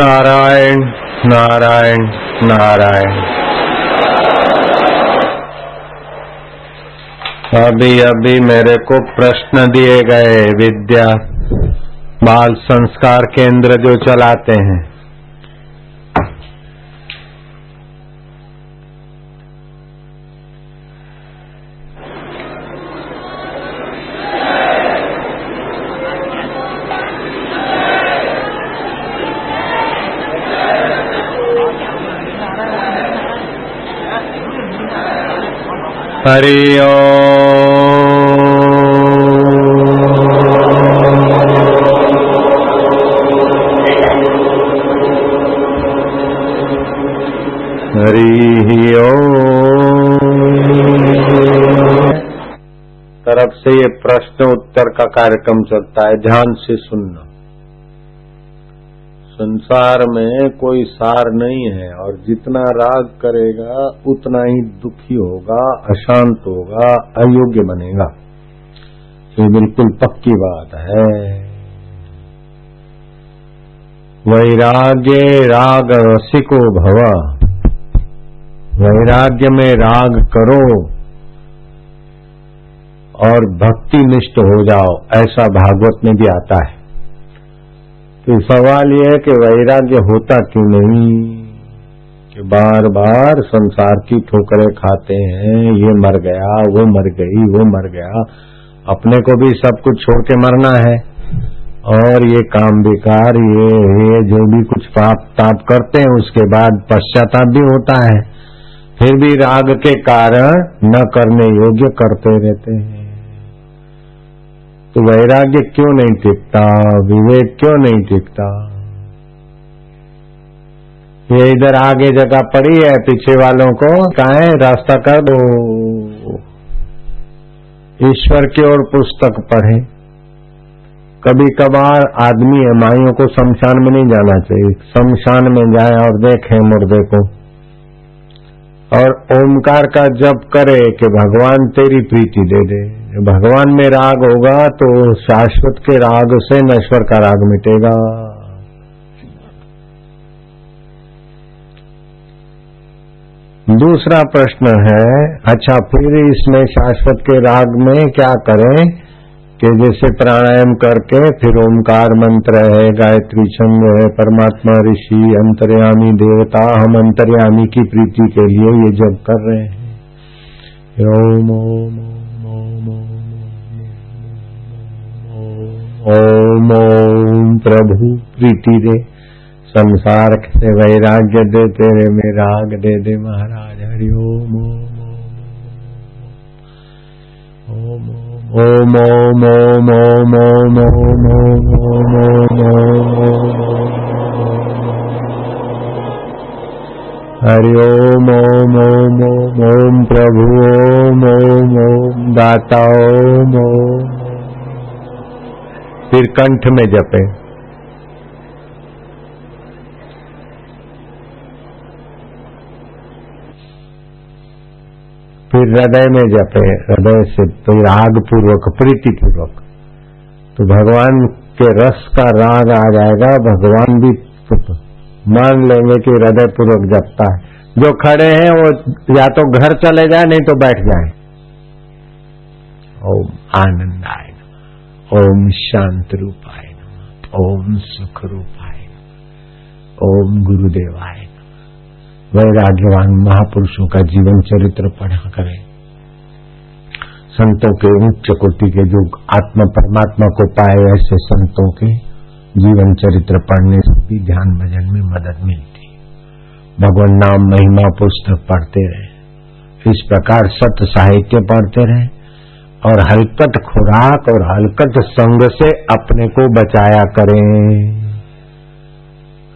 नारायण नारायण नारायण। अभी अभी मेरे को प्रश्न दिए गए, विद्या। बाल संस्कार केंद्र जो चलाते हैं। हरि हरि तरफ़ से ये प्रश्न उत्तर का कार्यक्रम चलता है ध्यान से सुनना। संसार में कोई सार नहीं है और जितना राग करेगा, उतना ही दुखी होगा, अशांत होगा, अयोग्य बनेगा। ये बिल्कुल पक्की बात है। वैराग्य राग रसिको भवा। वैराग्य में राग करो और भक्ति निष्ठ हो जाओ, ऐसा भागवत में भी आता है। तो सवाल यह है कि वैराग्य होता क्यों नहीं? कि बार बार संसार की ठोकरें खाते हैं, ये मर गया, वो मर गई, वो मर गया। अपने को भी सब कुछ छोड़ के मरना है। और ये काम बेकार, ये ये जो भी कुछ पाप ताप करते हैं, उसके बाद पश्चाताप भी होता है। फिर भी राग के कारण न करने योग्य करते रहते हैं। तो वैराग्य क्यों नहीं टिकता? विवेक क्यों नहीं टिकता? ये इधर आगे जगह पड़ी है, पीछे वालों को, कहा रास्ता कर दो। ईश्वर की ओर पुस्तक पढ़े। कभी कभार आदमी है, माइयों को शमशान में नहीं जाना चाहिए। शमशान में जाए और देखे मुर्दे को। और ओमकार का जप करे कि भगवान तेरी प्रीति दे दे। भगवान में राग होगा तो शाश्वत के राग से नश्वर का राग मिटेगा। दूसरा प्रश्न है अच्छा फिर इसमें शाश्वत के राग में क्या करें कि जैसे प्राणायाम करके फिर ओमकार मंत्र है, गायत्री छंद है, परमात्मा ऋषि, अंतर्यामी, देवता, हम अंतर्यामी की प्रीति के लिए ये जब कर रहे हैं। ओम ओम ओम। ओम प्रभु प्रीति दे संसार से वैराग्य दे तेरे में राग दे दे महाराज हरि ओम ओम ओम ओम ओम ओम ओम ओम ओम ओम ओम ओम हरि ओम ओम ओम ओम ओम प्रभु ओम ओम ओम दाता ओम ओम फिर कंठ में जपे। फिर हृदय में जपे। हृदय से तो राग पूर्वक प्रीति पूर्वक तो भगवान के रस का राग आ जाएगा, भगवान भी मान लेंगे कि हृदय पूर्वक जपता है। जो खड़े हैं, वो या तो घर चले जाए, नहीं तो बैठ जाए। ओम आनंद आय ओम शांत रूपाय ओम सुख रूपाय ओम गुरुदेवाय वैराग्यवान महापुरुषों का जीवन चरित्र पढ़ा करें। संतों के उच्च कोटि के जो आत्मा परमात्मा को पाए ऐसे संतों के जीवन चरित्र पढ़ने से भी ध्यान भजन में मदद मिलती। भगवान नाम महिमा पुस्तक पढ़ते रहे। इस प्रकार सत्य साहित्य पढ़ते रहे। और हलकट खुराक और हलकट संग से अपने को बचाया करें।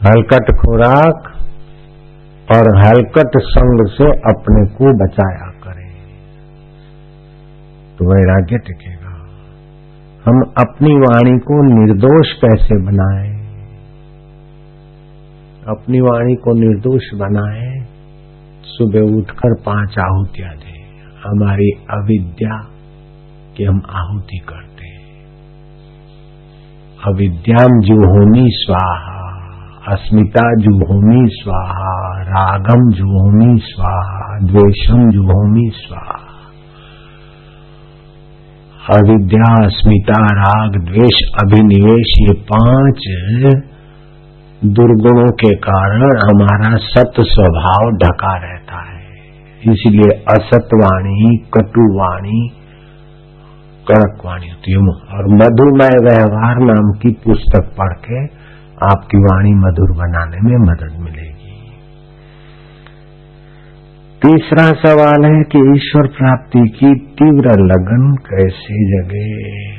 हलकट खुराक और हलकट संग से अपने को बचाया करें। तो वैराग्य टिकेगा। हम अपनी वाणी को निर्दोष कैसे बनाएँ? अपनी वाणी को निर्दोष बनाए, सुबह उठकर पाँच आहुतियाँ दें। हमारी अविद्या की हम आहुति करते अविद्याम जो होनी स्वाहा, अस्मिता जुहोमी स्वाहा रागम जुहोमी स्वाहा द्वेषम जुहोमी स्वाहा। अविद्या, अस्मिता, राग, द्वेष, अभिनिवेश, ये पाँच दुर्गुणों के कारण हमारा सत स्वभाव ढका रहता है। इसलिए असतवाणी कटुवाणी कड़क वाणी होती है और मधुमय व्यवहार नाम की पुस्तक पढ़ के आपकी वाणी मधुर बनाने में मदद मिलेगी। तीसरा सवाल है कि ईश्वर प्राप्ति की तीव्र लगन कैसे जगे?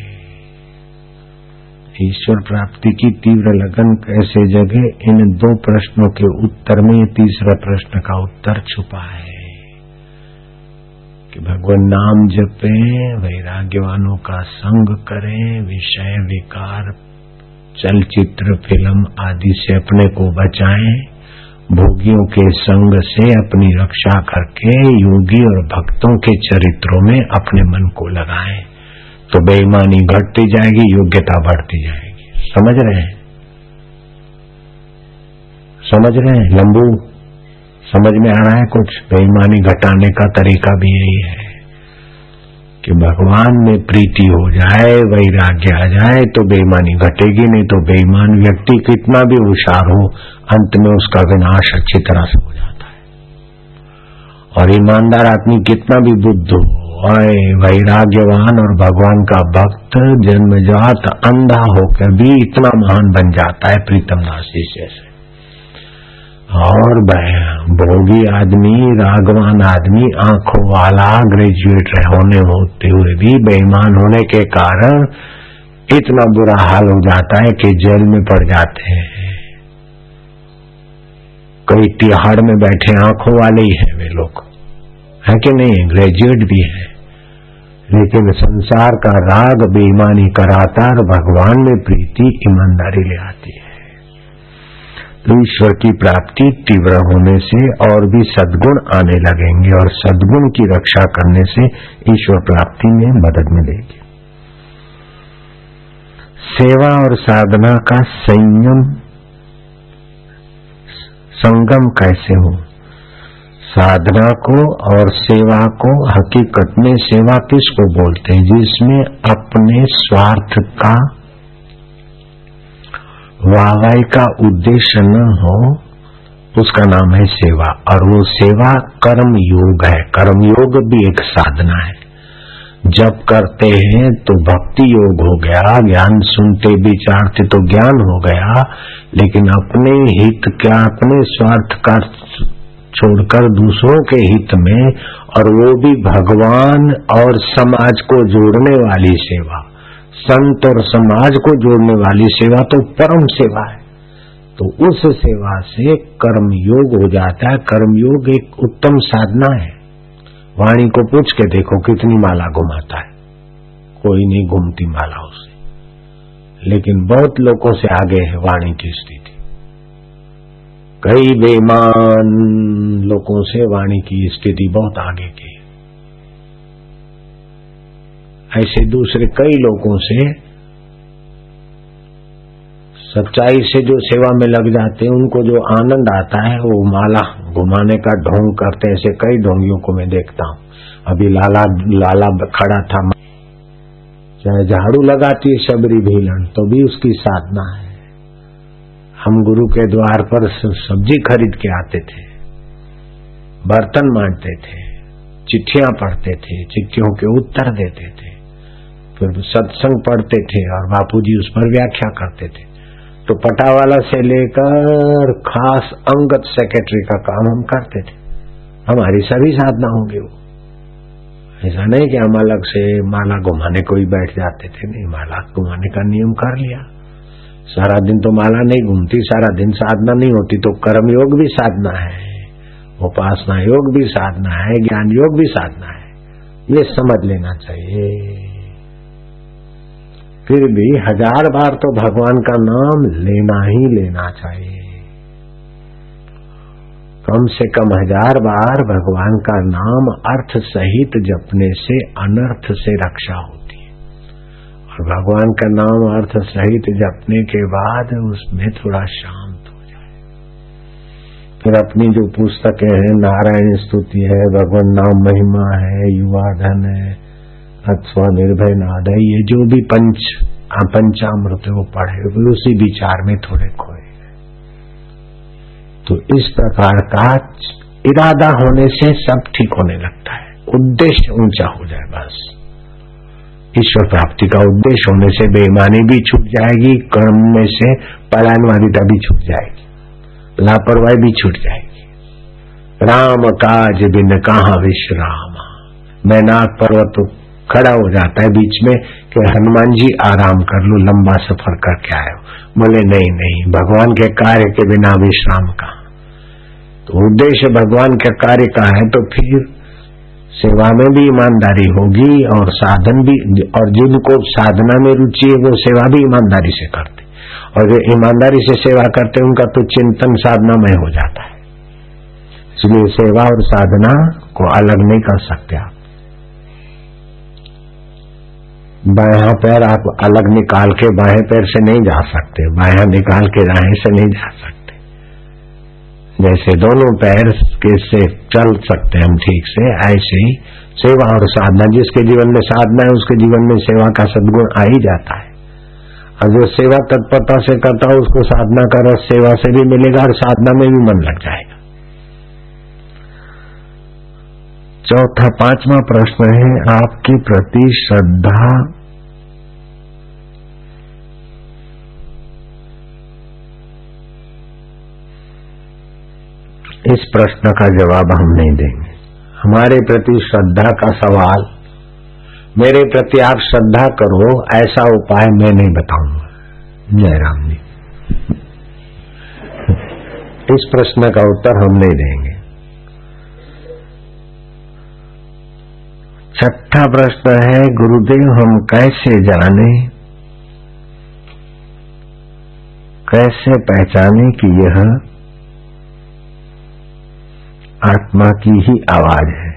ईश्वर प्राप्ति की तीव्र लगन कैसे जगे? इन दो प्रश्नों के उत्तर में तीसरा प्रश्न का उत्तर छुपा है। कि भगवान नाम जपें, वैराग्यवानों का संग करें, विषय, विकार, चलचित्र, फ़िल्म आदि से अपने को बचाएँ, भोगियों के संग से अपनी रक्षा करके योगी और भक्तों के चरित्रों में अपने मन को लगाएँ। तो बेईमानी घटती जाएगी, योग्यता बढ़ती जाएगी। समझ रहे हैं? समझ रहे हैं? लंबू समझ में आ रहा है कुछ बेईमानी घटाने का तरीका भी यही है कि भगवान में प्रीति हो जाए, वैराग्य आ जाए तो बेईमानी घटेगी, नहीं तो बेईमान व्यक्ति कितना भी होशियार हो, अंत में उसका विनाश अच्छी तरह से हो जाता है। और ईमानदार आदमी कितना भी बुद्ध हो वैराग्यवान और भगवान का भक्त, जन्मजात, अंधा होकर भी इतना महान बन जाता है प्रीतम दास जी जैसे और भोगी आदमी, रागवान आदमी, आँखों वाला ग्रेजुएट होने होते हुए भी बेईमान होने के कारण इतना बुरा हाल हो जाता है कि जेल में पड़ जाते हैं। कई तिहाड़ में बैठे आँखों वाले ही हैं वे लोग। है कि नहीं? ग्रेजुएट भी है। लेकिन संसार का राग बेईमानी कराता और भगवान में प्रीति ईमानदारी ले आती है। तो ईश्वर की प्राप्ति तीव्र होने से और भी सद्गुण आने लगेंगे और सद्गुण की रक्षा करने से ईश्वर प्राप्ति में मदद मिलेगी। सेवा और साधना का संयम, संगम कैसे हो? साधना को और सेवा को, हकीकत में सेवा किसको बोलते हैं? जिसमें अपने स्वार्थ का वाहवाई का उद्देश्य न हो उसका नाम है सेवा। और वो सेवा कर्म योग है। कर्म योग भी एक साधना है। जब करते हैं तो भक्ति योग हो गया, ज्ञान सुनते विचारते तो ज्ञान हो गया, लेकिन अपने हित क्या, अपने स्वार्थ का छोड़कर दूसरों के हित में, और वो भी भगवान और समाज को जोड़ने वाली सेवा। संत और समाज को जोड़ने वाली सेवा तो परम सेवा है। तो उस सेवा से कर्म योग हो जाता है। कर्म योग एक उत्तम साधना है। वाणी को पूछ के देखो कितनी माला घुमाता है। कोई नहीं घूमती माला उसे लेकिन बहुत लोगों से आगे है वाणी की स्थिति। कई बेमान लोगों से वाणी की स्थिति बहुत आगे की। ऐसे दूसरे कई लोगों से सच्चाई से जो सेवा में लग जाते हैं, उनको जो आनंद आता है, वो माला घुमाने का ढोंग करते ऐसे कई ढोंगियों को मैं देखता हूँ। अभी लाला लाला खड़ा था। चाहे झाड़ू लगाती है शबरी भीलन तो भी उसकी साधना है। हम गुरु के द्वार पर सब्ज़ी खरीद के आते थे, बर्तन मांटते थे, चिट्ठियाँ पढ़ते थे, चिट्ठियों के उत्तर देते थे। फिर सत्संग पढ़ते थे और बापूजी उस पर व्याख्या करते थे। तो पटावाला से लेकर खास अंगत सेक्रेटरी का काम हम करते थे। हमारी सभी साधना होंगे वो। ऐसा नहीं कि हम अलग से माला घुमाने को ही बैठ जाते थे, नहीं, माला घुमाने का नियम कर लिया। सारा दिन तो माला नहीं घूमती, सारा दिन साधना नहीं होती तो कर्म योग भी साधना है, उपासना योग भी साधना है, ज्ञान योग भी साधना है। ये समझ लेना चाहिए। फिर भी हज़ार बार तो भगवान का नाम लेना ही लेना चाहिए। कम से कम हज़ार बार भगवान का नाम अर्थ सहित जपने से अनर्थ से रक्षा होती है। और भगवान का नाम अर्थ सहित जपने के बाद उसमें थोड़ा शांत हो जाए। फिर अपनी जो पुस्तकें हैं, नारायण स्तुति है, भगवान नाम महिमा है, युवा धन है अथवा निर्भय है ये जो भी पंच पंचामृत वो पढ़े वो उसी विचार में थोड़े खोए तो इस प्रकार का इरादा होने से सब ठीक होने लगता है। उद्देश्य ऊँचा हो जाए बस। ईश्वर प्राप्ति का उद्देश्य होने से बेईमानी भी छूट जाएगी, कर्म में से पलायनवादिता भी छूट जाएगी, लापरवाही भी छूट जाएगी। राम काज बिन कहा विश्राम। मैनाक पर्वत खड़ा हो जाता है बीच में कि हनुमान जी आराम कर लो, लंबा सफ़र करके आयो बोले, नहीं नहीं, भगवान के कार्य के बिना विश्राम का तो उद्देश्य भगवान के कार्य का है तो फिर सेवा में भी ईमानदारी होगी और साधन भी, और जिनको साधना में रुचि है वो सेवा भी ईमानदारी से करते। और जो ईमानदारी से सेवा करते उनका तो चिंतन साधनामय हो जाता है। इसलिए सेवा और साधना को अलग नहीं कर सकते आप। बाया पैर आप अलग निकाल के बाएँ पैर से नहीं जा सकते बाया निकाल के दाएँ से नहीं जा सकते। जैसे दोनों पैर के से चल सकते हम ठीक से, ऐसे ही सेवा और साधना, जिसके जीवन में साधना है, उसके जीवन में सेवा का सदगुण आ ही जाता है। और जो सेवा तत्परता से करता है, उसको साधना का रस सेवा से भी मिलेगा और साधना में भी मन लग जाएगा। चौथा, पांचवा प्रश्न है, आपके प्रति श्रद्धा। इस प्रश्न का जवाब हम नहीं देंगे। हमारे प्रति श्रद्धा का सवाल, मेरे प्रति आप श्रद्धा करो, ऐसा उपाय मैं नहीं बताऊँगा। जयराम जी। इस प्रश्न का उत्तर हम नहीं देंगे। छठा प्रश्न है, गुरुदेव, हम कैसे जाने? कैसे पहचाने कि यह आत्मा की ही आवाज़ है?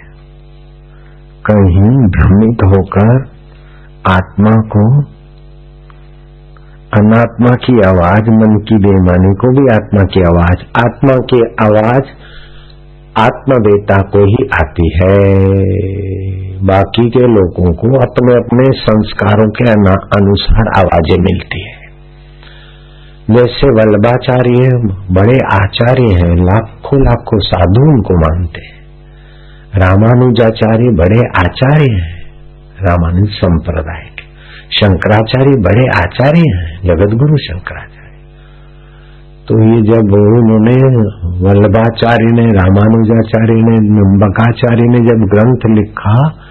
कहीं भ्रमित होकर आत्मा को, अनात्मा की आवाज़, मन की बेमानी को भी आत्मा की आवाज़, आत्मा की आवाज़ आत्मवेता को ही आती है। बाकी के लोगों को अपने अपने संस्कारों के अनुसार आवाज़ें मिलती है। जैसे वल्लभाचार्य बड़े आचार्य हैं, लाखों लाखों साधु उनको मानते हैं। रामानुजाचार्य बड़े आचार्य हैं रामानुज संप्रदाय के। शंकराचार्य बड़े आचार्य हैं जगत गुरु शंकराचार्य। तो ये जब उन्होंने वल्लभाचार्य ने, रामानुजाचार्य ने नंबकाचार्य ने जब ग्रंथ लिखा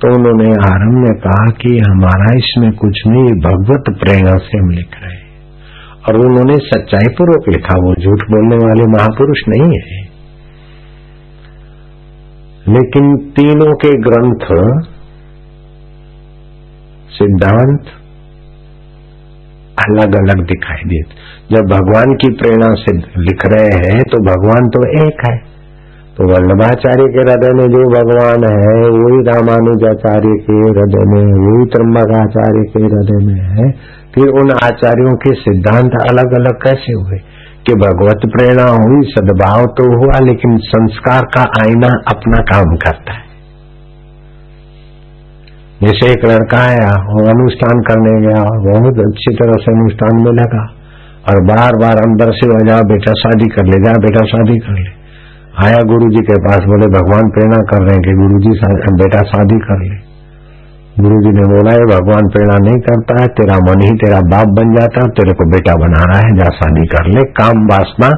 तो उन्होंने आरंभ में कहा कि हमारा इसमें कुछ नहीं, भगवत प्रेरणा से हम लिख रहे हैं। और उन्होंने सच्चाई पूर्वक लिखा, वो झूठ बोलने वाले महापुरुष नहीं है। लेकिन तीनों के ग्रंथ, सिद्धांत अलग अलग दिखाई देते। जब भगवान की प्रेरणा से लिख रहे हैं तो भगवान तो एक है। तो वल्लभाचार्य के हृदय में जो भगवान है, वही रामानुजाचार्य के हृदय में, वही त्रम्बकाचार्य के हृदय में है। फिर उन आचार्यों के सिद्धांत अलग अलग कैसे हुए? कि भगवत प्रेरणा हुई, सद्भाव तो हुआ, लेकिन संस्कार का आईना अपना काम करता है। जैसे एक लड़का आया वो अनुष्ठान करने गया बहुत अच्छी तरह से अनुष्ठान में लगा। और बार बार अंदर से वजह बेटा शादी कर ले, जा, बेटा शादी कर ले। आया गुरु जी के पास, बोले, भगवान प्रेरणा कर रहे हैं कि गुरु जी बेटा शादी कर ले। गुरु जी ने बोला, ये भगवान प्रेरणा नहीं करता है, तेरा मन ही तेरा बाप बन जाता है, तेरे को बेटा बना रहा है, जा शादी कर ले। काम वासना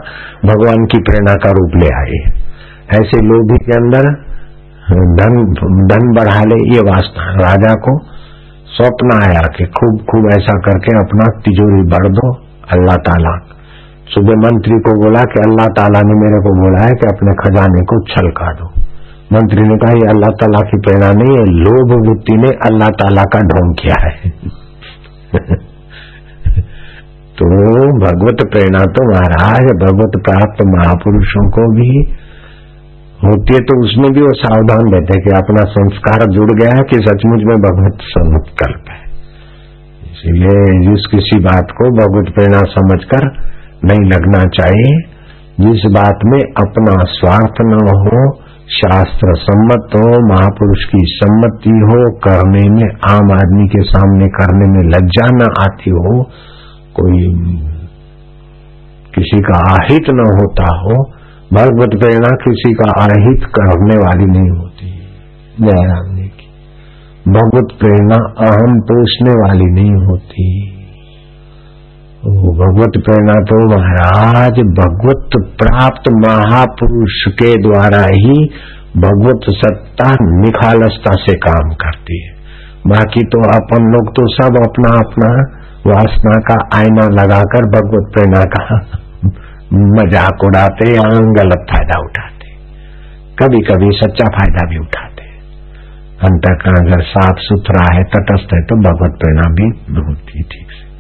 भगवान की प्रेरणा का रूप ले आई। ऐसे लोभी के अंदर धन धन बढ़ा ले, ये वासना राजा को स्वप्न आया कि खूब खूब ऐसा करके अपना तिजोरी बढ़ दो, अल्लाह ताला। सुबह मंत्री को बोला कि अल्लाह ताला ने मेरे को बोला है कि अपने खजाने को छलका दो मंत्री ने कहा, ये अल्लाह ताला की प्रेरणा नहीं है, लोभ वृत्ति ने अल्लाह ताला का ढोंग किया है। तो भगवत प्रेरणा तो महाराज, भगवत प्राप्त महापुरुषों को भी होती है तो उसमें भी वो सावधान रहते हैं कि अपना संस्कार जुड़ गया है कि सचमुच में भगवत संकल्प है। इसलिए जिस किसी बात को भगवत प्रेरणा समझकर नहीं लगना चाहिए, जिस बात में अपना स्वार्थ न हो, शास्त्र सम्मत हो, महापुरुष की सम्मति हो करने में, आम आदमी के सामने करने में लज्जा न आती हो, कोई किसी का आहित न होता हो भगवत प्रेरणा किसी का आहित करने वाली नहीं होती जयराम जी की। भगवत प्रेरणा अहम पोषने वाली नहीं होती। भगवत प्रेरणा तो महाराज भगवत प्राप्त महापुरुष के द्वारा ही भगवत सत्ता निखालसता से काम करती है। बाकी तो अपन लोग तो सब अपना अपना वासना का आईना लगाकर भगवत प्रेरणा का मज़ाक उड़ाते या गलत फ़ायदा उठाते। कभी कभी सच्चा फ़ायदा भी उठाते। अंतकरण अगर साफ़ सुथरा है, तटस्थ है तो भगवत प्रेरणा भी बहुत ही ठीक से।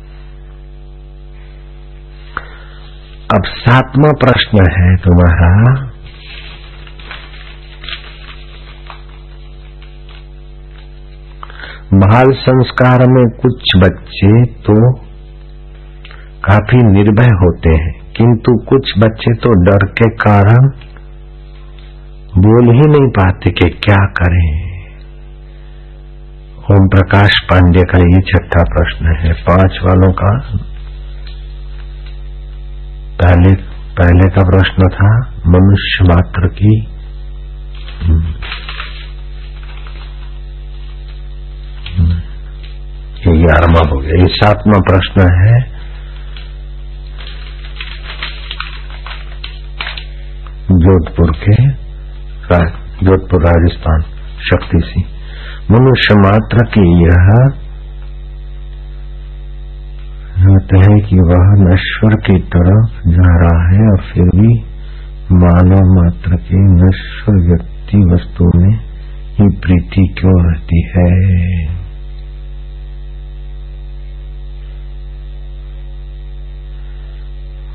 अब सातवां प्रश्न है तुम्हारा। बाल संस्कार में कुछ बच्चे तो काफ़ी निर्भय होते हैं। किंतु कुछ बच्चे तो डर के कारण बोल ही नहीं पाते कि क्या करें। ओम प्रकाश पांडे का ये छठा प्रश्न है। पाँच वालों का पहले पहले का प्रश्न था मनुष्य मात्र की। ग्यारहवा हो गया। ये सातवा प्रश्न है। जोधपुर के जोधपुर, राजस्थान, शक्ति सिंह। मनुष्य मात्र की यह है कि वह नश्वर की तरफ़ जा रहा है और फिर भी मानव मात्र के नश्वर व्यक्ति वस्तु में ही प्रीति क्यों रहती है?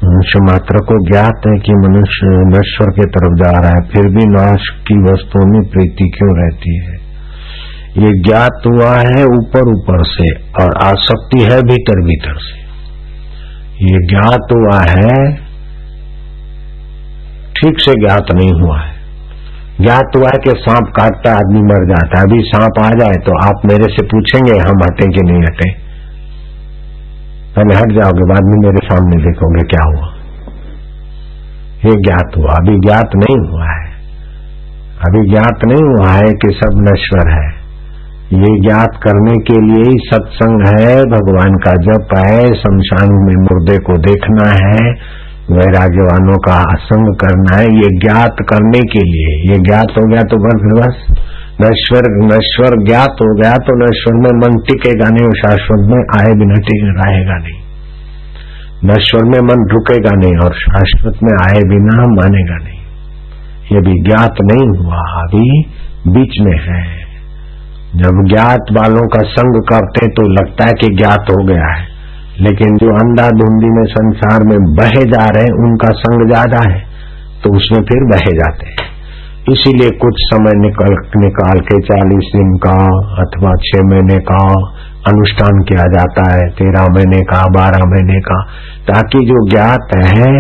मनुष्य मात्र को ज्ञात है कि मनुष्य नश्वर की तरफ़ जा रहा है, फिर भी नाश की वस्तुओं में प्रीति क्यों रहती है? ये ज्ञात हुआ है ऊपर ऊपर से और आसक्ति है भीतर भीतर से। ये ज्ञात हुआ है, ठीक से ज्ञात नहीं हुआ है। ज्ञात हुआ है कि सांप काटता, आदमी मर जाता है। अभी सांप आ जाए तो आप मेरे से पूछेंगे, हम हटें कि नहीं हटे? पहले हट जाओगे, बाद में मेरे सामने देखोगे क्या हुआ। ये ज्ञात हुआ। अभी ज्ञात नहीं हुआ है। अभी ज्ञात नहीं हुआ है कि सब नश्वर है। ये ज्ञात करने के लिए ही सत्संग है भगवान का जप है, शमशान में मुर्दे को देखना है, वैराग्यवानों का असंग करना है। ये ज्ञात करने के लिए। ये ज्ञात हो गया तो बस बस। नश्वर नश्वर ज्ञात हो गया तो नश्वर में मन टिकेगा नहीं और शाश्वत में आए बिना रहेगा नहीं। नश्वर में मन रुकेगा नहीं और शाश्वत में आए बिना मानेगा नहीं। ये भी ज्ञात नहीं हुआ, अभी बीच में है। जब ज्ञात वालों का संग करते तो लगता है कि ज्ञात हो गया है। लेकिन जो अंधा धुंधी में संसार में बहे जा रहे हैं, उनका संग ज़्यादा है तो उसमें फिर बहे जाते हैं। इसीलिए कुछ समय निकल, निकाल के चालीस दिन का अथवा छह महीने का अनुष्ठान किया जाता है, तेरह महीने का, बारह महीने का, ताकि जो ज्ञात है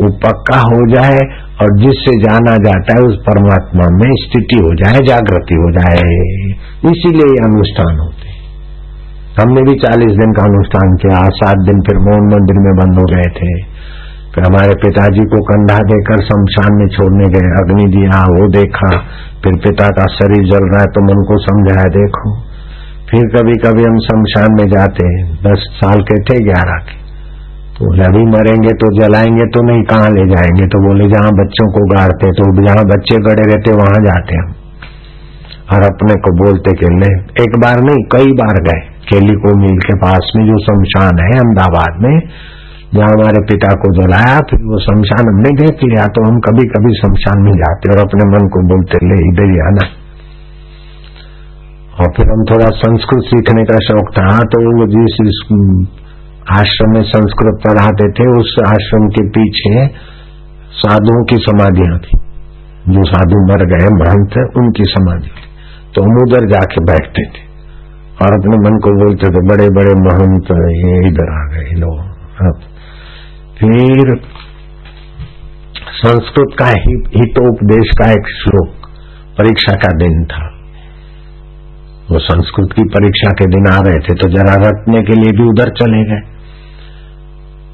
वो पक्का हो जाए और जिससे जाना जाता है उस परमात्मा में स्थिति हो जाए, जागृति हो जाए। इसीलिए ये अनुष्ठान होते हमने भी चालीस दिन का अनुष्ठान किया, सात दिन फिर मौन मंदिर में बंद हो गए थे। फिर हमारे पिताजी को कंधा देकर शमशान में छोड़ने गए। अग्नि दिया, वो देखा। फिर पिता का शरीर जल रहा है तो मन को समझाया, देखो। फिर कभी कभी हम शमशान में जाते हैं। दस साल के थे, ग्यारह के। तो अभी मरेंगे तो जलाएँगे तो नहीं, कहाँ ले जाएँगे? तो बोले, जहाँ बच्चों को गाड़ते तो जहाँ बच्चे गड़े रहते वहाँ जाते हम। और अपने को बोलते के ले एक बार नहीं, कई बार गए। केली को मिल के पास में, जो शमशान है, अहमदाबाद में जहाँ हमारे पिता को जलाया, फिर वो शमशान हमने देख लिया तो हम कभी कभी शमशान में जाते और अपने मन को बोलते, ले, इधर ही आना। और फिर हम थोड़ा संस्कृत सीखने का शौक था। तो वो जिस आश्रम में संस्कृत पढ़ाते थे, उस आश्रम के पीछे साधुओं की समाधियाँ थी। जो साधु मर गए, महंत उनकी समाधि तो हम उधर जाके बैठते थे और अपने मन को बोलते थे बड़े बड़े महंत, ये इधर आ गए लोग फिर संस्कृत का हितोपदेश का एक श्लोक परीक्षा का दिन था। वो संस्कृत की परीक्षा के दिन आ रहे थे तो जरा रटने के लिए भी उधर चले गए।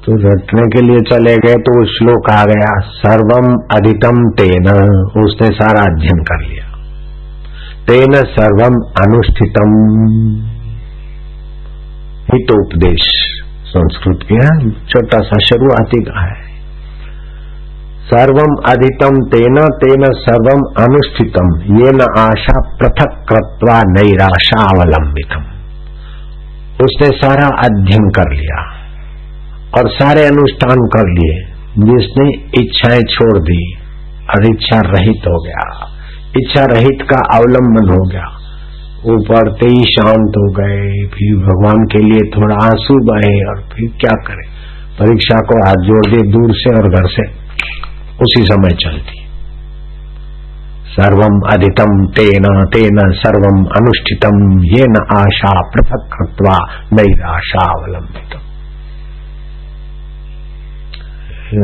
तो रटने के लिए चले गए तो वो श्लोक आ गया सर्वम अधितम तेन, उसने सारा अध्ययन कर लिया। तेन सर्वम अनुष्ठितम। हितोपदेश। संस्कृत के छोटा सा शुरुआती का है सर्वम अधितम तेन तेन सर्वम अनुष्ठितम ये न आशा पृथक कृत्वा नैराशा अवलंबितम उसने सारा अध्ययन कर लिया और सारे अनुष्ठान कर लिए, जिसने इच्छाएँ छोड़ दी। और इच्छा रहित हो गया। इच्छा रहित का अवलंबन हो गया। वो पढ़ते ही शांत हो गए, फिर भगवान के लिए थोड़ा आँसू बहे और फिर क्या करे? परीक्षा को हाथ जोड़ दे, दूर से और घर से। उसी समय चलती। सर्वम अधितम तेना तेना सर्वम अनुष्ठितम ये न आशा पृथक कृत्वा नैराशा अवलंबित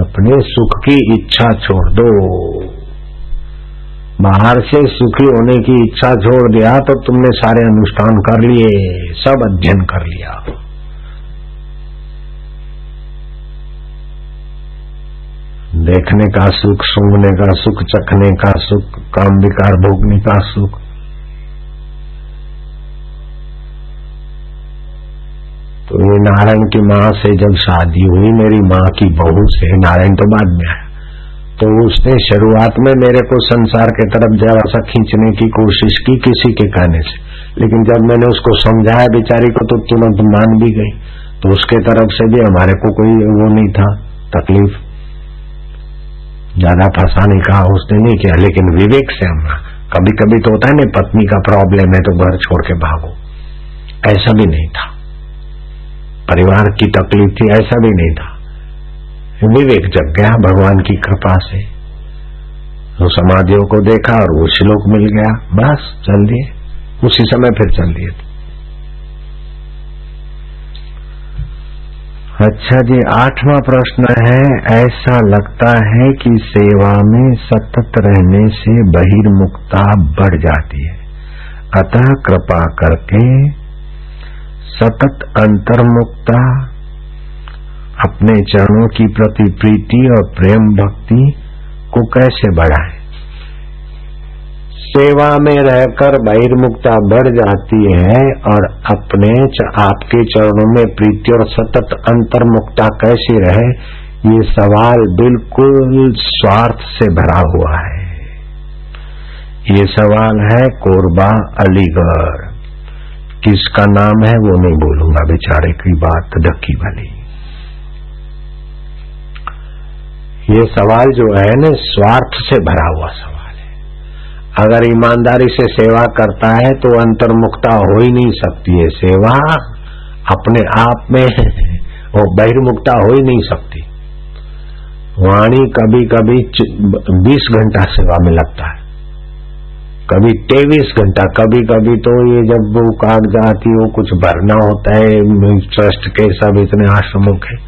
अपने सुख की इच्छा छोड़ दो। बाहर से सुखी होने की इच्छा छोड़ दिया तो तुमने सारे अनुष्ठान कर लिए, सब अध्ययन कर लिया। देखने का सुख, सूंघने का सुख, चखने का सुख, काम विकार, भोगने का सुख। तो ये नारायण की माँ से जब शादी हुई, मेरी माँ की बहू से, नारायण तो बाद में आया। तो उसने शुरुआत में मेरे को संसार के तरफ़ जरा सा खींचने की कोशिश की किसी के कहने से। लेकिन जब मैंने उसको समझाया, बेचारी को तो तुरंत मान भी गई। तो उसके तरफ़ से भी हमारे को कोई वो नहीं था, तकलीफ़। ज़्यादा फंसाने का उसने नहीं किया, लेकिन विवेक से हम कभी कभी तो होता है ना, पत्नी का प्रॉब्लम है तो घर छोड़ के भागो। ऐसा भी नहीं था। परिवार की तकलीफ़ थी, ऐसा भी नहीं था। विवेक जग गया भगवान की कृपा से। तो समाधियों को देखा और वो श्लोक मिल गया। बस, चल दिए। उसी समय फिर चल दिए अच्छा जी, आठवां प्रश्न है, ऐसा लगता है कि सेवा में सतत रहने से बहिर्मुक्ता बढ़ जाती है। अतः कृपा करके सतत अंतर्मुक्ता अपने चरणों की प्रति प्रीति और प्रेम भक्ति को कैसे बढ़ाए? सेवा में रहकर बहिर्मुक्ता बढ़ जाती है और अपने आपके चरणों में प्रीति और सतत अंतर्मुक्ता कैसी रहे, ये सवाल बिल्कुल स्वार्थ से भरा हुआ है। ये सवाल है कोरबा, अलीगढ़। किसका नाम है वो नहीं बोलूँगा, बेचारे की बात धक्की वाली। ये सवाल जो है ना, स्वार्थ से भरा हुआ सवाल है। अगर ईमानदारी से सेवा करता है तो अंतर्मुखता हो ही नहीं सकती है। सेवा अपने आप में वो बहिर्मुखता हो ही नहीं सकती। वाणी कभी कभी बीस घंटा सेवा में लगता है। कभी तेईस घंटा कभी कभी तो ये जब वो कागजात वो कुछ भरना होता है ट्रस्ट के सब इतने आश्रमों के।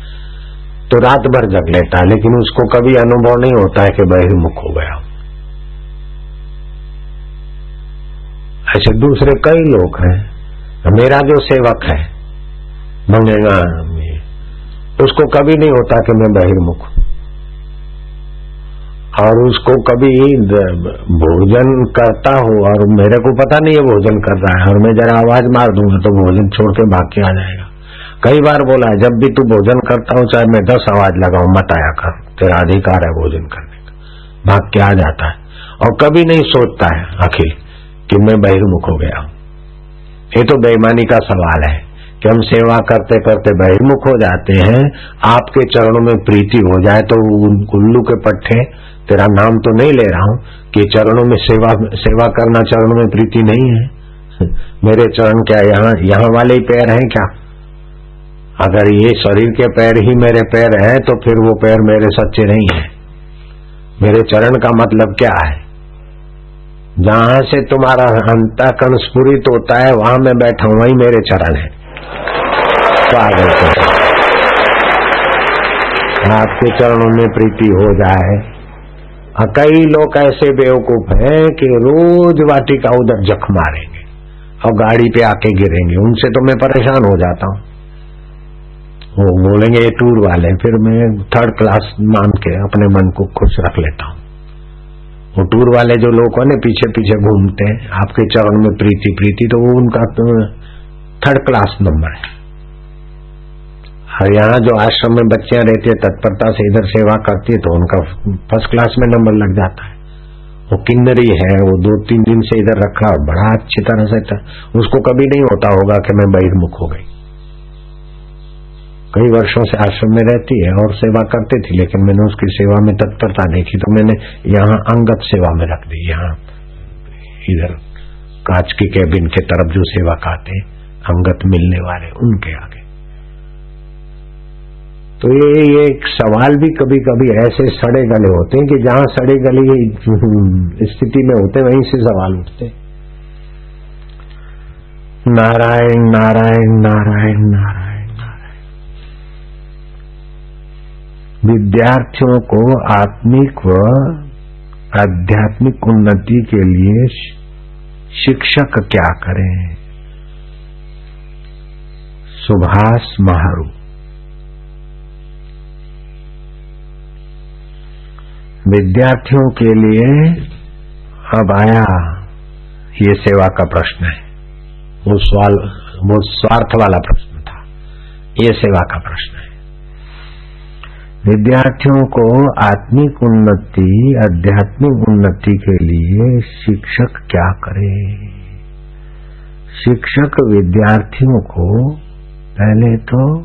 तो रात भर जग लेता है, लेकिन उसको कभी अनुभव नहीं होता है कि बहिर्मुख हो गया। ऐसे दूसरे कई लोग हैं, मेरा जो सेवक है मंगेगा उसको कभी नहीं होता कि मैं बहिर्मुख और उसको कभी भोजन करता हूँ, और मेरे को पता नहीं है भोजन कर रहा है, और मैं जरा आवाज़ मार दूँगा तो भोजन छोड़ के भाग के आ जाएगा। कई बार बोला है, जब भी तू भोजन करता हो, चाहे मैं दस आवाज़ लगाऊ, मत आया कर। तेरा अधिकार है भोजन करने का। भाग के आ जाता है। और कभी नहीं सोचता है अखिल कि मैं बहिर्मुख हो गया हूँ। ये तो बेईमानी का सवाल है कि हम सेवा करते करते बहिर्मुख हो जाते हैं, आपके चरणों में प्रीति हो जाए तो उल्लू के पट्टे तेरा नाम तो नहीं ले रहा हूँ कि चरणों में सेवा सेवा करना चरणों में प्रीति नहीं है। मेरे चरण क्या यहाँ यहाँ वाले ही पैर हैं क्या? अगर ये शरीर के पैर ही मेरे पैर हैं तो फिर वो पैर मेरे सच्चे नहीं है। मेरे चरण का मतलब क्या है? जहाँ से तुम्हारा अंतकरण स्फुरित होता है, वहाँ मैं बैठा हूँ, वही मेरे चरण है। स्वागत तो आपके चरणों में प्रीति हो जाए। कई लोग ऐसे बेवकूफ़ हैं कि रोज वाटिका उधर जख मारेंगे और गाड़ी पे आके गिरेंगे। उनसे तो मैं परेशान हो जाता हूँ। वो बोलेंगे, ये टूर वाले फिर मैं थर्ड क्लास मान के अपने मन को खुश रख लेता हूँ। वो टूर वाले जो लोग हैं पीछे पीछे घूमते हैं, आपके चरण में प्रीति प्रीति तो वो उनका तो थर्ड क्लास नंबर है। और यहाँ जो आश्रम में बच्चियाँ रहती है, तत्परता से इधर सेवा करती है तो उनका फ़र्स्ट क्लास में नंबर लग जाता है। वो किन्नरी है, वो दो तीन दिन से इधर रखा बड़ा अच्छी तरह से था उसको कभी नहीं होता होगा कि मैं बहिर्मुख हो गई। कई वर्षों से आश्रम में रहती है और सेवा करती थी, लेकिन मैंने उसकी सेवा में तत्परता देखी तो मैंने यहाँ अंगत सेवा में रख दी। यहाँ इधर कांच की कैबिन के तरफ़ जो सेवा आते अंगत मिलने वाले, उनके आगे। तो ये एक सवाल भी कभी कभी ऐसे सड़े गले होते हैं कि जहाँ सड़े गले स्थिति में होते वहीं से सवाल उठते नारायण नारायण नारायण नारायण। विद्यार्थियों को आत्मिक व आध्यात्मिक उन्नति के लिए शिक्षक क्या करें? सुभाष महारू। विद्यार्थियों के लिए अब आया ये सेवा का प्रश्न है। वो सवाल, वो स्वार्थ वाला प्रश्न था। ये सेवा का प्रश्न है। विद्यार्थियों को आत्मिक उन्नति, आध्यात्मिक उन्नति के लिए शिक्षक क्या करे? शिक्षक विद्यार्थियों को पहले तो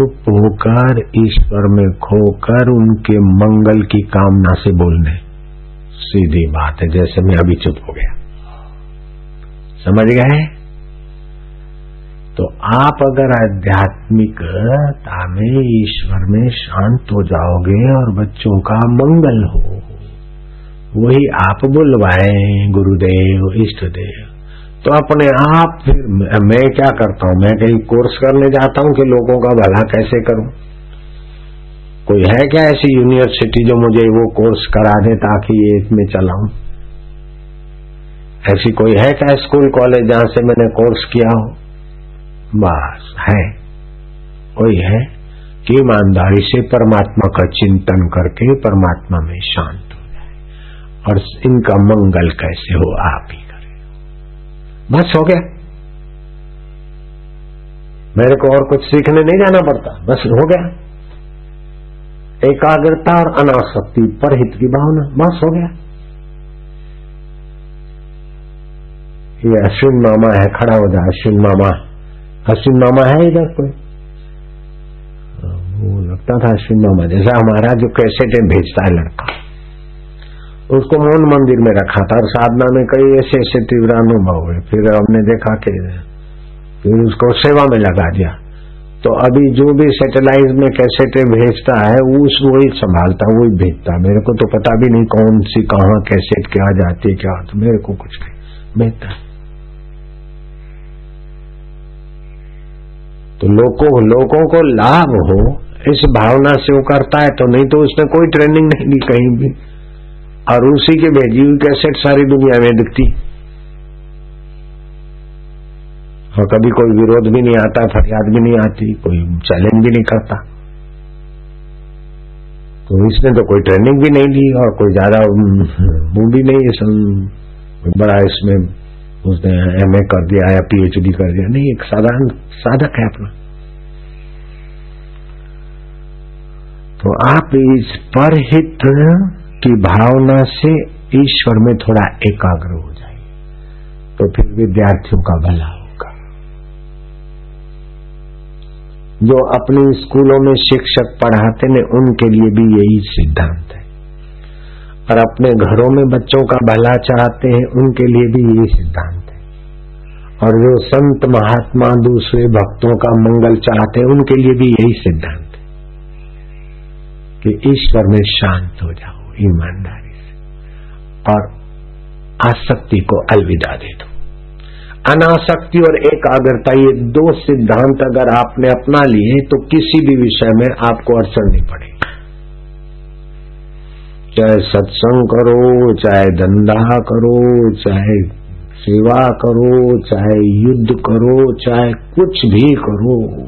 चुप होकर ईश्वर में खोकर उनके मंगल की कामना से बोलने। सीधी बात है, जैसे मैं अभी चुप हो गया। समझ गए? तो आप अगर आध्यात्मिकता में ईश्वर में शांत हो जाओगे और बच्चों का मंगल हो, वही आप बुलवाए, गुरुदेव इष्ट देव तो अपने आप फिर मैं क्या करता हूँ? मैं कहीं कोर्स करने जाता हूँ कि लोगों का भला कैसे करूँ? कोई है क्या ऐसी यूनिवर्सिटी जो मुझे वो कोर्स करा दे ताकि ये इसमें चलाऊं? ऐसी कोई है क्या स्कूल कॉलेज जहाँ से मैंने कोर्स किया हो? बस, है। कोई है? कि ईमानदारी से परमात्मा का चिंतन करके परमात्मा में शांत हो जाए। और इनका मंगल कैसे हो आप ही? बस हो गया। मेरे को और कुछ सीखने नहीं जाना पड़ता, बस हो गया। एकाग्रता और अनासक्ति पर हित की भावना, बस हो गया। ये अश्विन मामा है, खड़ा हो जाए अश्विन मामा। अश्विन मामा है इधर कोई? वो लगता था अश्विन मामा जैसा हमारा जो कैसेट भेजता है लड़का। उसको मोहन मंदिर में रखा था। और साधना में कई ऐसे ऐसे तीव्र अनुभव हुए। फिर हमने देखा कि फिर उसको सेवा में लगा दिया। तो अभी जो भी सेटेलाइट में कैसेटे भेजता है उस वही संभालता, वही भेजता। मेरे को तो पता भी नहीं कौन सी, कहा कैसेट क्या जाती है, क्या। तो मेरे को कुछ नहीं, भेजता तो लोगों लोगों को लाभ हो, इस भावना से वो करता है तो नहीं तो उसने कोई ट्रेनिंग नहीं दी कहीं भी। और उसी के भेजी हुई कैसेट सारी दुनिया में दिखती। और कभी कोई विरोध भी नहीं आता, फरियाद भी नहीं आती, कोई चैलेंज भी नहीं करता। तो इसने तो कोई ट्रेनिंग भी नहीं ली और कोई ज़्यादा वो भी नहीं बड़ा इसमें उसने एमए कर दिया, या पीएचडी कर दिया। नहीं, एक साधारण साधक है अपना। तो आप इस परहित की भावना से ईश्वर में थोड़ा एकाग्र हो जाए तो फिर विद्यार्थियों का भला होगा। जो अपने स्कूलों में शिक्षक पढ़ाते ने उनके लिए भी यही सिद्धांत है। और अपने घरों में बच्चों का भला चाहते हैं, उनके लिए भी यही सिद्धांत है। और जो संत महात्मा दूसरे भक्तों का मंगल चाहते हैं, उनके लिए भी यही सिद्धांत है कि ईश्वर में शांत हो जाओ। ईमानदारी से। और आसक्ति को अलविदा दे दो। अनासक्ति और एकाग्रता, ये दो सिद्धांत अगर आपने अपना लिए तो किसी भी विषय में आपको अड़चन नहीं पड़ेगी। चाहे सत्संग करो, चाहे धंधा करो, चाहे सेवा करो, चाहे युद्ध करो, चाहे कुछ भी करो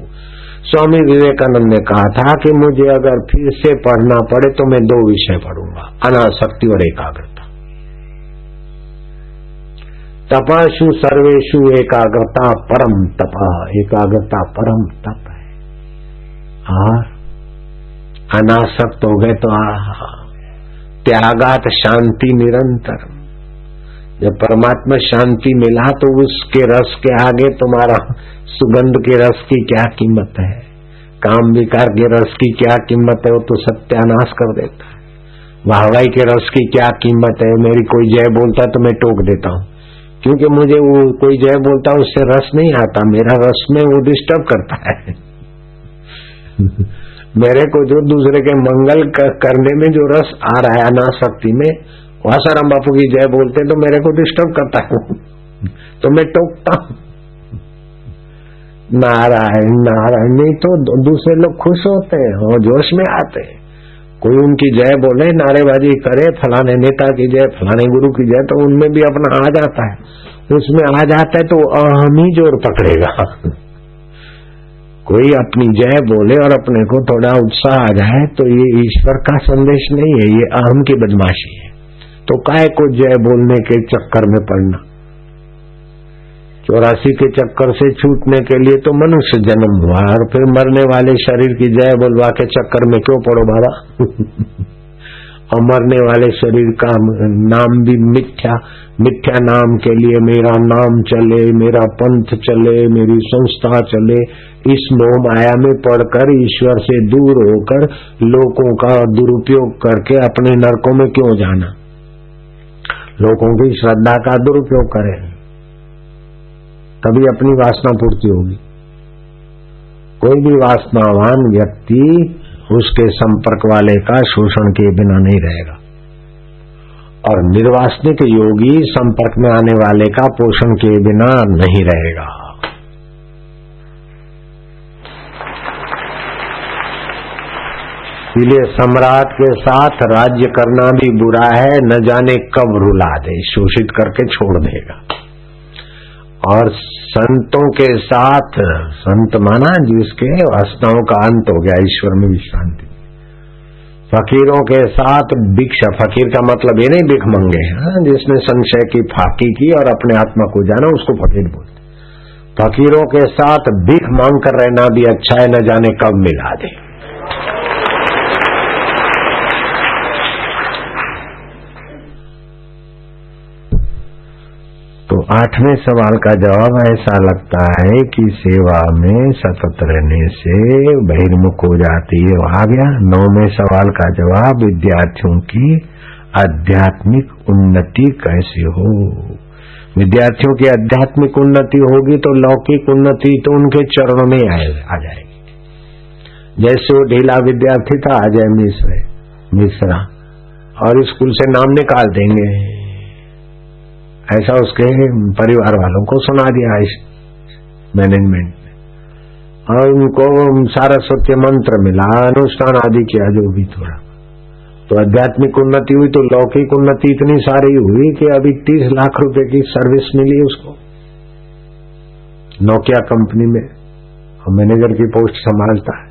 स्वामी विवेकानंद ने कहा था कि मुझे अगर फिर से पढ़ना पड़े तो मैं दो विषय पढ़ूँगा, अनासक्ति और एकाग्रता। तपाशु सर्वेशु एकाग्रता परम तप, एकाग्रता परम तप है। और अनासक्त हो गए तो त्यागात शांति निरंतर। जब परमात्मा शांति मिला तो उसके रस के आगे तुम्हारा सुगंध के रस की क्या कीमत है? काम विकार के रस की क्या कीमत है? वो तो सत्यानाश कर देता है। वाहवाई के रस की क्या कीमत है? मेरी कोई जय बोलता है तो मैं टोक देता हूँ। क्योंकि मुझे वो कोई जय बोलता है, उससे रस नहीं आता। मेरा रस में वो डिस्टर्ब करता है। मेरे को जो दूसरे के मंगल करने में जो रस आ रहा है अनाशक्ति में वासाराम बापू की जय बोलते तो मेरे को डिस्टर्ब करता है। तो मैं टोकता हूँ। नारायण नारायण, नहीं तो दूसरे लोग खुश होते हैं और जोश में आते हैं। कोई उनकी जय बोले, नारेबाजी करे, फलाने नेता की जय, फलाने गुरु की जय तो उनमें भी अपना आ जाता है। उसमें आ जाता है तो अहम ही ज़ोर पकड़ेगा। कोई अपनी जय बोले और अपने को थोड़ा उत्साह आ जाए तो ये ईश्वर का संदेश नहीं है, ये अहम की बदमाशी है। तो काय को जय बोलने के चक्कर में पड़ना? चौरासी के चक्कर से छूटने के लिए तो मनुष्य जन्म हुआ और फिर मरने वाले शरीर की जय बोलवा के चक्कर में क्यों पड़ो बाबा? और मरने वाले शरीर का नाम भी मिथ्या मिथ्या नाम के लिए मेरा नाम चले, मेरा पंथ चले, मेरी संस्था चले। इस मोह माया में पढ़कर ईश्वर से दूर होकर, लोगों का दुरुपयोग करके अपने नरकों में क्यों जाना? लोगों की श्रद्धा का दुरुपयोग करें। तभी अपनी वासना पूर्ति होगी। कोई भी वासनावान व्यक्ति उसके संपर्क वाले का शोषण के बिना नहीं रहेगा। और निर्वासनिक योगी संपर्क में आने वाले का पोषण के बिना नहीं रहेगा। इसलिए सम्राट के साथ राज्य करना भी बुरा है, न जाने कब रुला दे, शोषित करके छोड़ देगा। और संतों के साथ, संत माना जिसके वासनाओं का अंत हो गया, ईश्वर में विश्रांति फकीरों के साथ भिक्षा, फकीर का मतलब ये नहीं भिख मंगे हाँ जिसने संशय की, फाकी की और अपने आत्मा को जाना, उसको फकीर बोलते फकीरों के साथ भिख मांग कर रहना भी अच्छा है, न जाने कब मिला दे। आठवें सवाल का जवाब ऐसा लगता है कि सेवा में सतत रहने से बहिर्मुख हो जाती है। आ गया नौवें सवाल का जवाब, विद्यार्थियों की आध्यात्मिक उन्नति कैसे हो? विद्यार्थियों की आध्यात्मिक उन्नति होगी तो लौकिक उन्नति तो उनके चरणों में आ जाएगी। जैसे वो ढीला विद्यार्थी था, अजय मिश्र, मिश्रा, और स्कूल से नाम निकाल देंगे। ऐसा उसके परिवार वालों को सुना दिया इस मैनेजमेंट ने। और उनको सारस्वत्य मंत्र मिला, अनुष्ठान आदि किया जो भी थोड़ा। तो आध्यात्मिक उन्नति हुई तो लौकिक उन्नति इतनी सारी हुई कि अभी तीस लाख रुपए की सर्विस मिली उसको। नोकिया कंपनी में, और मैनेजर की पोस्ट संभालता है।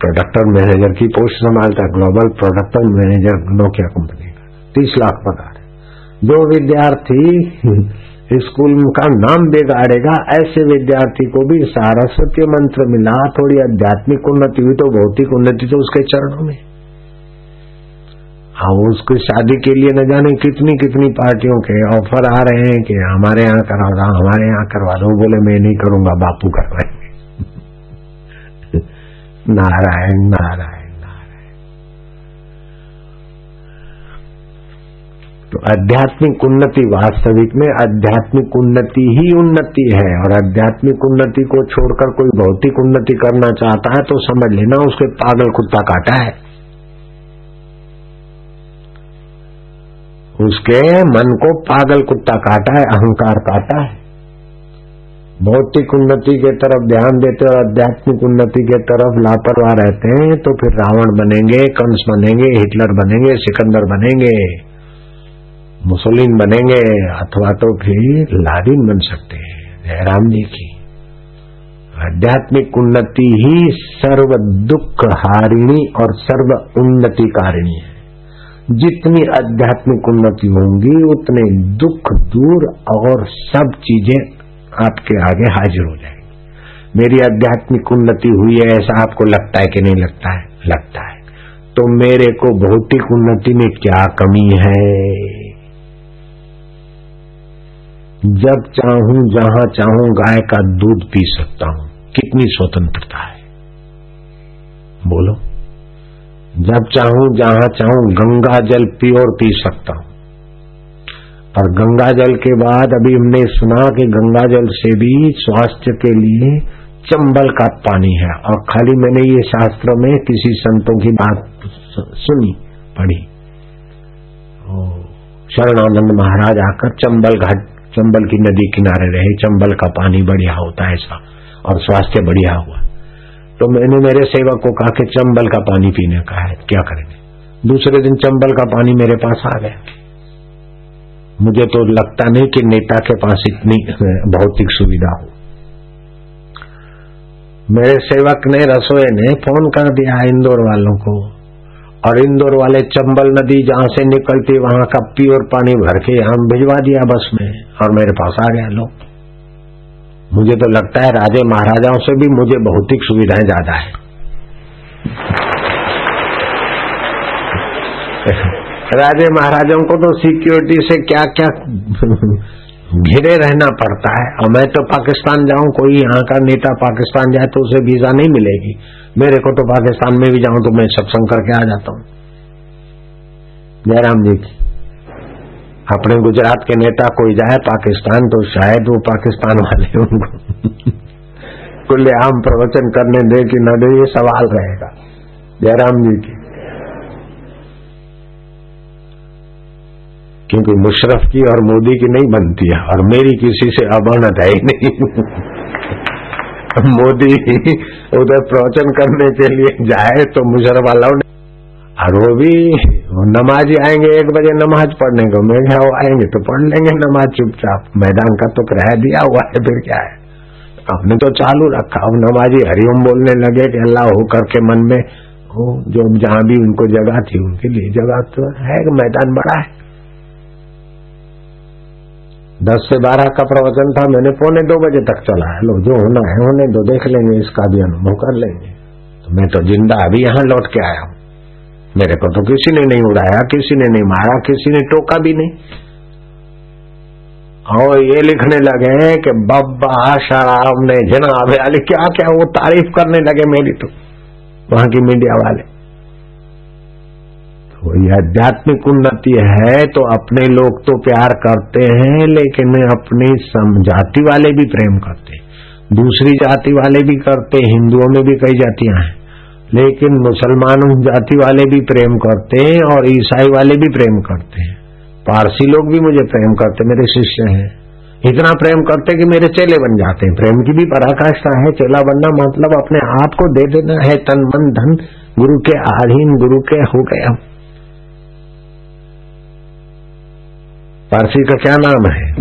प्रोडक्टर मैनेजर की पोस्ट संभालता है global product manager Nokia company तीस लाख पगार जो विद्यार्थी स्कूल का नाम बिगाड़ेगा, ऐसे विद्यार्थी को भी सारस्वती मंत्र मिला, थोड़ी आध्यात्मिक उन्नति हुई तो भौतिक उन्नति तो उसके चरणों में। हाँ उसकी शादी के लिए न जाने कितनी कितनी पार्टियों के ऑफ़र आ रहे हैं कि हमारे यहाँ करवा दो, हमारे यहाँ करवा दो। बोले, मैं नहीं करूँगा, बापू करवाएँगे। नारायण नारायण। तो आध्यात्मिक उन्नति वास्तविक में आध्यात्मिक उन्नति ही उन्नति है। और आध्यात्मिक उन्नति को छोड़कर कोई भौतिक उन्नति करना चाहता है तो समझ लेना, उसके पागल कुत्ता काटा है। उसके मन को पागल कुत्ता काटा है, अहंकार काटा है। भौतिक उन्नति के तरफ़ ध्यान देते और आध्यात्मिक उन्नति के तरफ़ लापरवाह रहते हैं तो फिर रावण बनेंगे, कंस बनेंगे, हिटलर बनेंगे, सिकंदर बनेंगे। मुसलिन बनेंगे, अथवा तो फिर लादिन बन सकते हैं, जयराम जी की। आध्यात्मिक उन्नति ही सर्व दुख हारिणी और सर्व उन्नति कारिणी है। जितनी आध्यात्मिक उन्नति होंगी, उतने दुख दूर और सब चीज़ें आपके आगे हाजिर हो जाएँगे। मेरी आध्यात्मिक उन्नति हुई है, ऐसा आपको लगता है कि नहीं लगता है? लगता है। तो मेरे को भौतिक उन्नति में क्या कमी है? जब चाहूँ, जहाँ चाहूँ, गाय का दूध पी सकता हूँ। कितनी स्वतंत्रता है। बोलो। जब चाहूँ, जहाँ चाहूँ, गंगा जल प्योर पी सकता हूँ। और गंगा जल के बाद अभी हमने सुना कि गंगा जल से भी स्वास्थ्य के लिए चंबल का पानी है। और खाली मैंने ये शास्त्र में किसी संतों की बात सुनी, पढ़ी। शरणानंद महाराज आकर चंबल घाट चंबल की नदी किनारे रहे, चंबल का पानी बढ़िया होता है ऐसा, और स्वास्थ्य बढ़िया हुआ। तो मैंने मेरे सेवक को कहा कि चंबल का पानी पीने का है, क्या करेंगे? दूसरे दिन चंबल का पानी मेरे पास आ गया। मुझे तो लगता नहीं कि नेता के पास इतनी भौतिक सुविधा हो। मेरे सेवक ने रसोई ने फ़ोन कर दिया इंदौर वालों को। और इंदौर वाले चंबल नदी जहाँ से निकलती, वहाँ का प्योर पानी भर के हम भिजवा दिया बस में और मेरे पास आ गया लो मुझे तो लगता है राजे महाराजाओं से भी मुझे भौतिक सुविधाएँ ज़्यादा है। राजे महाराजाओं को तो सिक्योरिटी से क्या क्या घिरे रहना पड़ता है। और मैं तो पाकिस्तान जाऊँ, कोई यहाँ का नेता पाकिस्तान जाए तो उसे वीज़ा नहीं मिलेगी। मेरे को तो पाकिस्तान में भी जाऊँ तो मैं सत्संग करके आ जाता हूँ। जयराम जी की अपने गुजरात के नेता कोई जाए पाकिस्तान तो शायद वो पाकिस्तान वाले उनको कुल्ले खुलेआम प्रवचन करने दे कि न दे, ये सवाल रहेगा। जयराम जी की क्योंकि मुशरफ की और मोदी की नहीं बनती है, और मेरी किसी से अबणत है ही नहीं। मोदी उधर प्रवचन करने के लिए जाए तो मुशरफ वालों ने और वो भी नमाजी आएँगे, एक बजे नमाज़ पढ़ने को। मैं क्या वो आएँगे तो पढ़ लेंगे नमाज़ चुपचाप। मैदान का तो किराया दिया हुआ है, फिर क्या है? हमने तो चालू रखा। अब नमाजी हरिओम बोलने लगे कि अल्लाह हो करके मन में हो जो जहाँ भी उनको जगह थी उनके लिए जगह तो है मैदान बड़ा है। दस से बारह का प्रवचन था, मैंने पौने दो बजे तक चला। है लो जो होना है होने दो, देख लेंगे, इसका भी अनुभव कर लेंगे। तो मैं तो ज़िंदा अभी यहाँ लौट के आया हूँ। मेरे को तो किसी ने नहीं उड़ाया, किसी ने नहीं मारा, किसी ने टोका भी नहीं। और ये लिखने लगे कि बब्बा शराब ने जना क्या क्या वो तारीफ़ करने लगे मेरी तो। वहाँ की मीडिया वाले। ये आध्यात्मिक उन्नति है तो अपने लोग तो प्यार करते हैं, लेकिन अपनी जाति वाले भी प्रेम करते दूसरी जाति वाले भी करते हिंदुओं में भी कई जातियाँ हैं। लेकिन मुसलमान जाति वाले भी प्रेम करते हैं और ईसाई वाले भी प्रेम करते हैं। पारसी लोग भी मुझे प्रेम करते, मेरे शिष्य हैं। इतना प्रेम करते कि मेरे चेले बन जाते हैं। प्रेम की भी पराकाष्ठा है, चेला बनना मतलब अपने आप को दे देना है, तन मन धन, गुरु के आधीन, गुरु के हो गया। पारसी का क्या नाम है?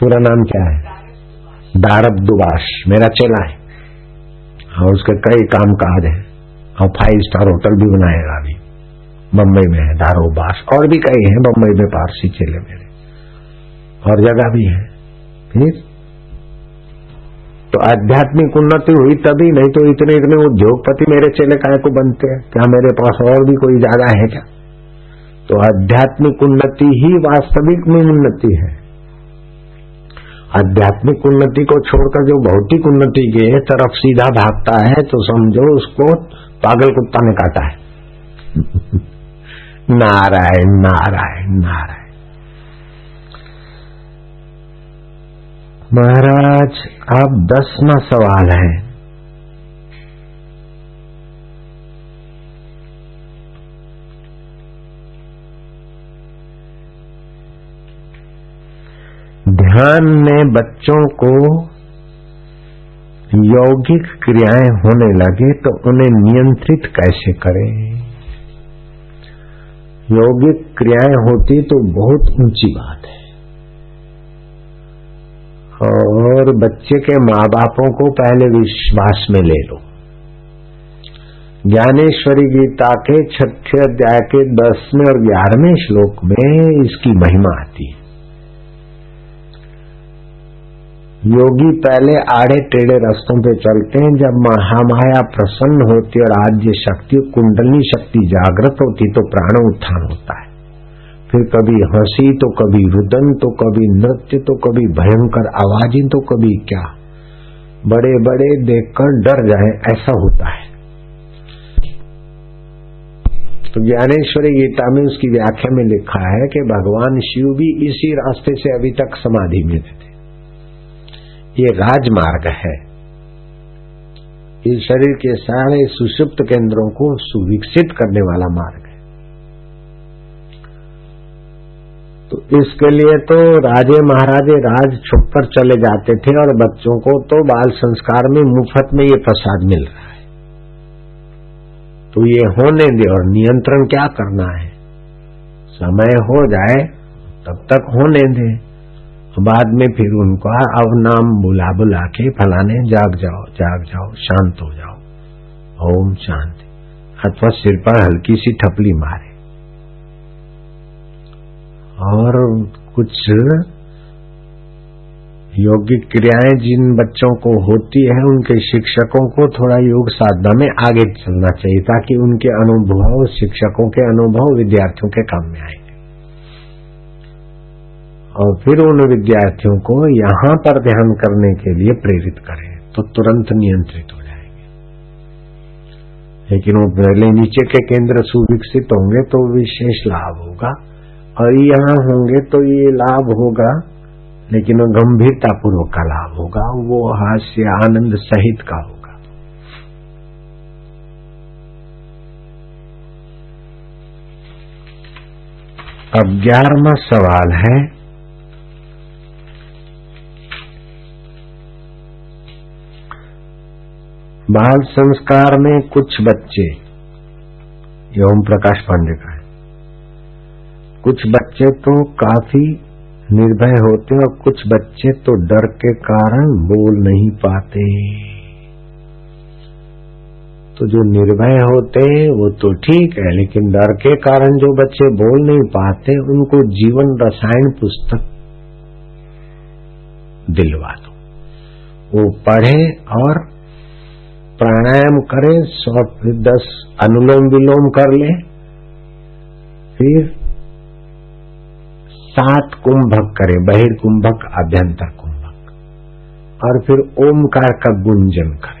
पूरा नाम क्या है? दारब दुबाश। मेरा चेला है। और उसके कई काम काज है और फाइव स्टार होटल भी बनाएगा अभी। बम्बई में है दारोबास और भी कई हैं बम्बई में पारसी चेले मेरे। और जगह भी है। फिर? तो आध्यात्मिक उन्नति हुई तभी, नहीं तो इतने इतने उद्योगपति मेरे चेले काय को बनते हैं? क्या मेरे पास और भी कोई ज़्यादा है क्या? तो आध्यात्मिक उन्नति ही वास्तविक में उन्नति है। आध्यात्मिक उन्नति को छोड़कर जो भौतिक उन्नति के तरफ़ सीधा भागता है तो समझो उसको पागल कुत्ता ने काटा है। नारायण नारायण नारायण। महाराज अब दसवा सवाल है। ध्यान में बच्चों को यौगिक क्रियाएँ होने लगे तो उन्हें नियंत्रित कैसे करें? यौगिक क्रियाएँ होती तो बहुत ऊँची बात है। और बच्चे के माँ बापों को पहले विश्वास में ले लो। ज्ञानेश्वरी गीता के छठे अध्याय के दसवें और ग्यारहवें श्लोक में इसकी महिमा आती है। योगी पहले आड़े टेढ़े रस्तों पे चलते हैं, जब महामाया प्रसन्न होती और आद्य शक्ति, कुंडली शक्ति जागृत होती तो प्राण उत्थान होता है। फिर कभी हँसी तो कभी रुदन तो कभी नृत्य तो कभी भयंकर आवाजी तो कभी क्या? बड़े बड़े देखकर डर जाए, ऐसा होता है। तो ज्ञानेश्वरी गीता में उसकी व्याख्या में लिखा है कि भगवान शिव भी इसी रास्ते से अभी तक समाधि में थे ये राजमार्ग है। ये शरीर के सारे सुषुप्त केंद्रों को सुविकसित करने वाला मार्ग तो इसके लिए तो राजे महाराजे राज छुपकर चले जाते थे और बच्चों को तो बाल संस्कार में मुफ़्त में ये प्रसाद मिल रहा है। तो ये होने दे और नियंत्रण क्या करना है? समय हो जाए, तब तक होने दे। बाद में फिर उनको अब नाम बुला बुला के फलाने, जाग जाओ जाग जाओ, शांत हो जाओ। ओम शांति। अथवा सिर पर हल्की सी ठपली मारे। और कुछ योगिक क्रियाएँ जिन बच्चों को होती है, उनके शिक्षकों को थोड़ा योग साधना में आगे चलना चाहिए, ताकि उनके अनुभव शिक्षकों के अनुभव विद्यार्थियों के काम में आए। और फिर उन विद्यार्थियों को यहाँ पर ध्यान करने के लिए प्रेरित करें तो तुरंत नियंत्रित हो जाएँगे। लेकिन वो पहले नीचे के केंद्र सुविकसित होंगे तो विशेष लाभ होगा। और यहाँ होंगे तो ये लाभ होगा, लेकिन गंभीरता पूर्वक का लाभ होगा, वो हास्य आनंद सहित का होगा। अब ग्यारहवा सवाल है, बाल संस्कार में कुछ बच्चे ये ओम प्रकाश पांडे का है। कुछ बच्चे तो काफ़ी निर्भय होते और कुछ बच्चे तो डर के कारण बोल नहीं पाते। तो जो निर्भय होते, वो तो ठीक है, लेकिन डर के कारण जो बच्चे बोल नहीं पाते, उनको जीवन रसायन पुस्तक दिलवा दो। वो पढ़े और प्राणायाम करें, सौ दस अनुलोम विलोम कर ले, फिर सात कुंभक करे, बहिर्कुंभक, अभ्यंतर कुंभक। और फिर ओमकार का गुंजन करे।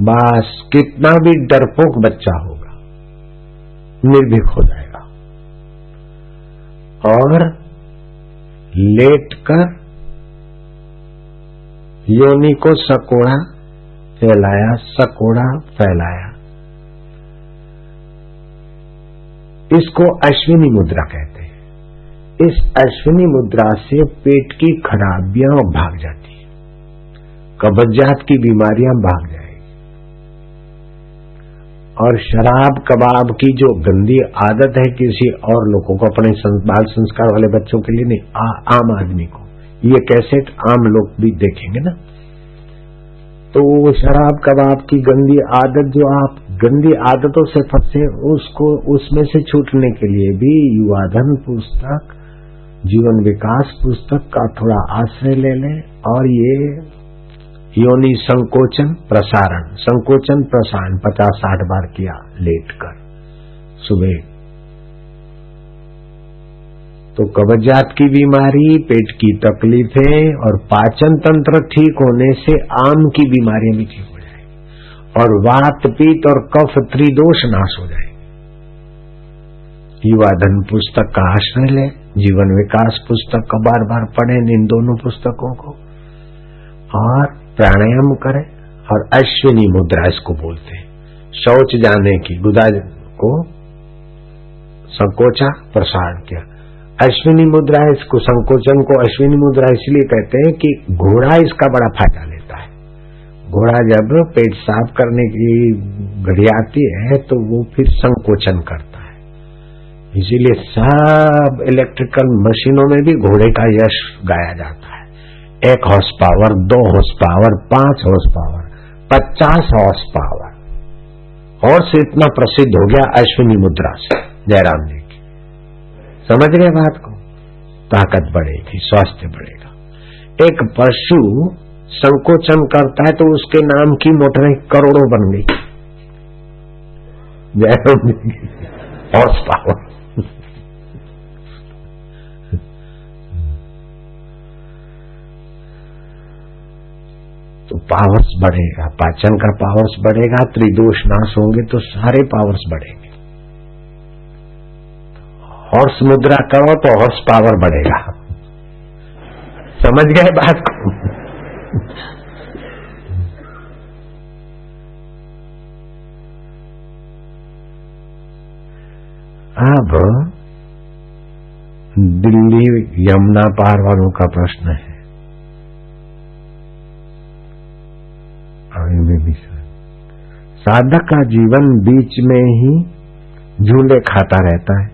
बस, कितना भी डरपोक बच्चा होगा, निर्भीक हो जाएगा। और लेट कर योनि को सकोड़ा फैलाया सकोड़ा फैलाया। इसको अश्विनी मुद्रा कहते हैं। इस अश्विनी मुद्रा से पेट की खराबियाँ भाग जाती है। कब्जात की बीमारियाँ भाग जाएगी। और शराब कबाब की जो गंदी आदत है किसी और लोगों को अपने बाल संस्कार वाले बच्चों के लिए नहीं आ, आम आदमी को ये कैसेट आम लोग भी देखेंगे ना? तो शराब कबाब की गंदी आदत जो आप गंदी आदतों से फंसे उसको, उसमें से छूटने के लिए भी युवाधन पुस्तक, जीवन विकास पुस्तक का थोड़ा आश्रय ले लें और ये योनि संकोचन प्रसारण संकोचन प्रसारण पचास साठ बार किया लेट कर, सुबह। तो कब्जात की बीमारी, पेट की तकलीफें और पाचन तंत्र ठीक होने से आम की बीमारियाँ भी ठीक और वात, पीत और कफ त्रिदोष नाश हो जाएगी युवा धन पुस्तक का आश्रय ले, जीवन विकास पुस्तक का बार बार पढ़े इन दोनों पुस्तकों को, और प्राणायाम करें और अश्विनी मुद्रा इसको बोलते हैं। शौच जाने की गुदा को संकोचा प्रसारण किया। अश्विनी मुद्रा इसको संकोचन को अश्विनी मुद्रा इसलिए कहते हैं कि घोड़ा इसका बड़ा फ़ायदा है घोड़ा जब पेट साफ़ करने की घड़ी आती है तो वो फिर संकोचन करता है। इसीलिए सब इलेक्ट्रिकल मशीनों में भी घोड़े का यश गाया जाता है। एक हॉर्स पावर दो हॉर्स पावर पाँच हॉर्स पावर पचास हॉर्स पावर और से इतना प्रसिद्ध हो गया अश्विनी मुद्रा से, जयराम जी की। समझ गए बात को? ताकत बढ़ेगी, स्वास्थ्य बढ़ेगा। एक पशु संकोचन करता है तो उसके नाम की मोटरें करोड़ों बन गई। हॉर्स पावर तो पावर्स बढ़ेगा, पाचन का पावर्स बढ़ेगा, त्रिदोष नाश होंगे तो सारे पावर्स बढ़ेंगे। हॉर्स मुद्रा करो तो हॉर्स पावर बढ़ेगा। समझ गए बात को? अब दिल्ली यमुना पार वालों का प्रश्न है। साधक का जीवन बीच में ही झूले खाता रहता है।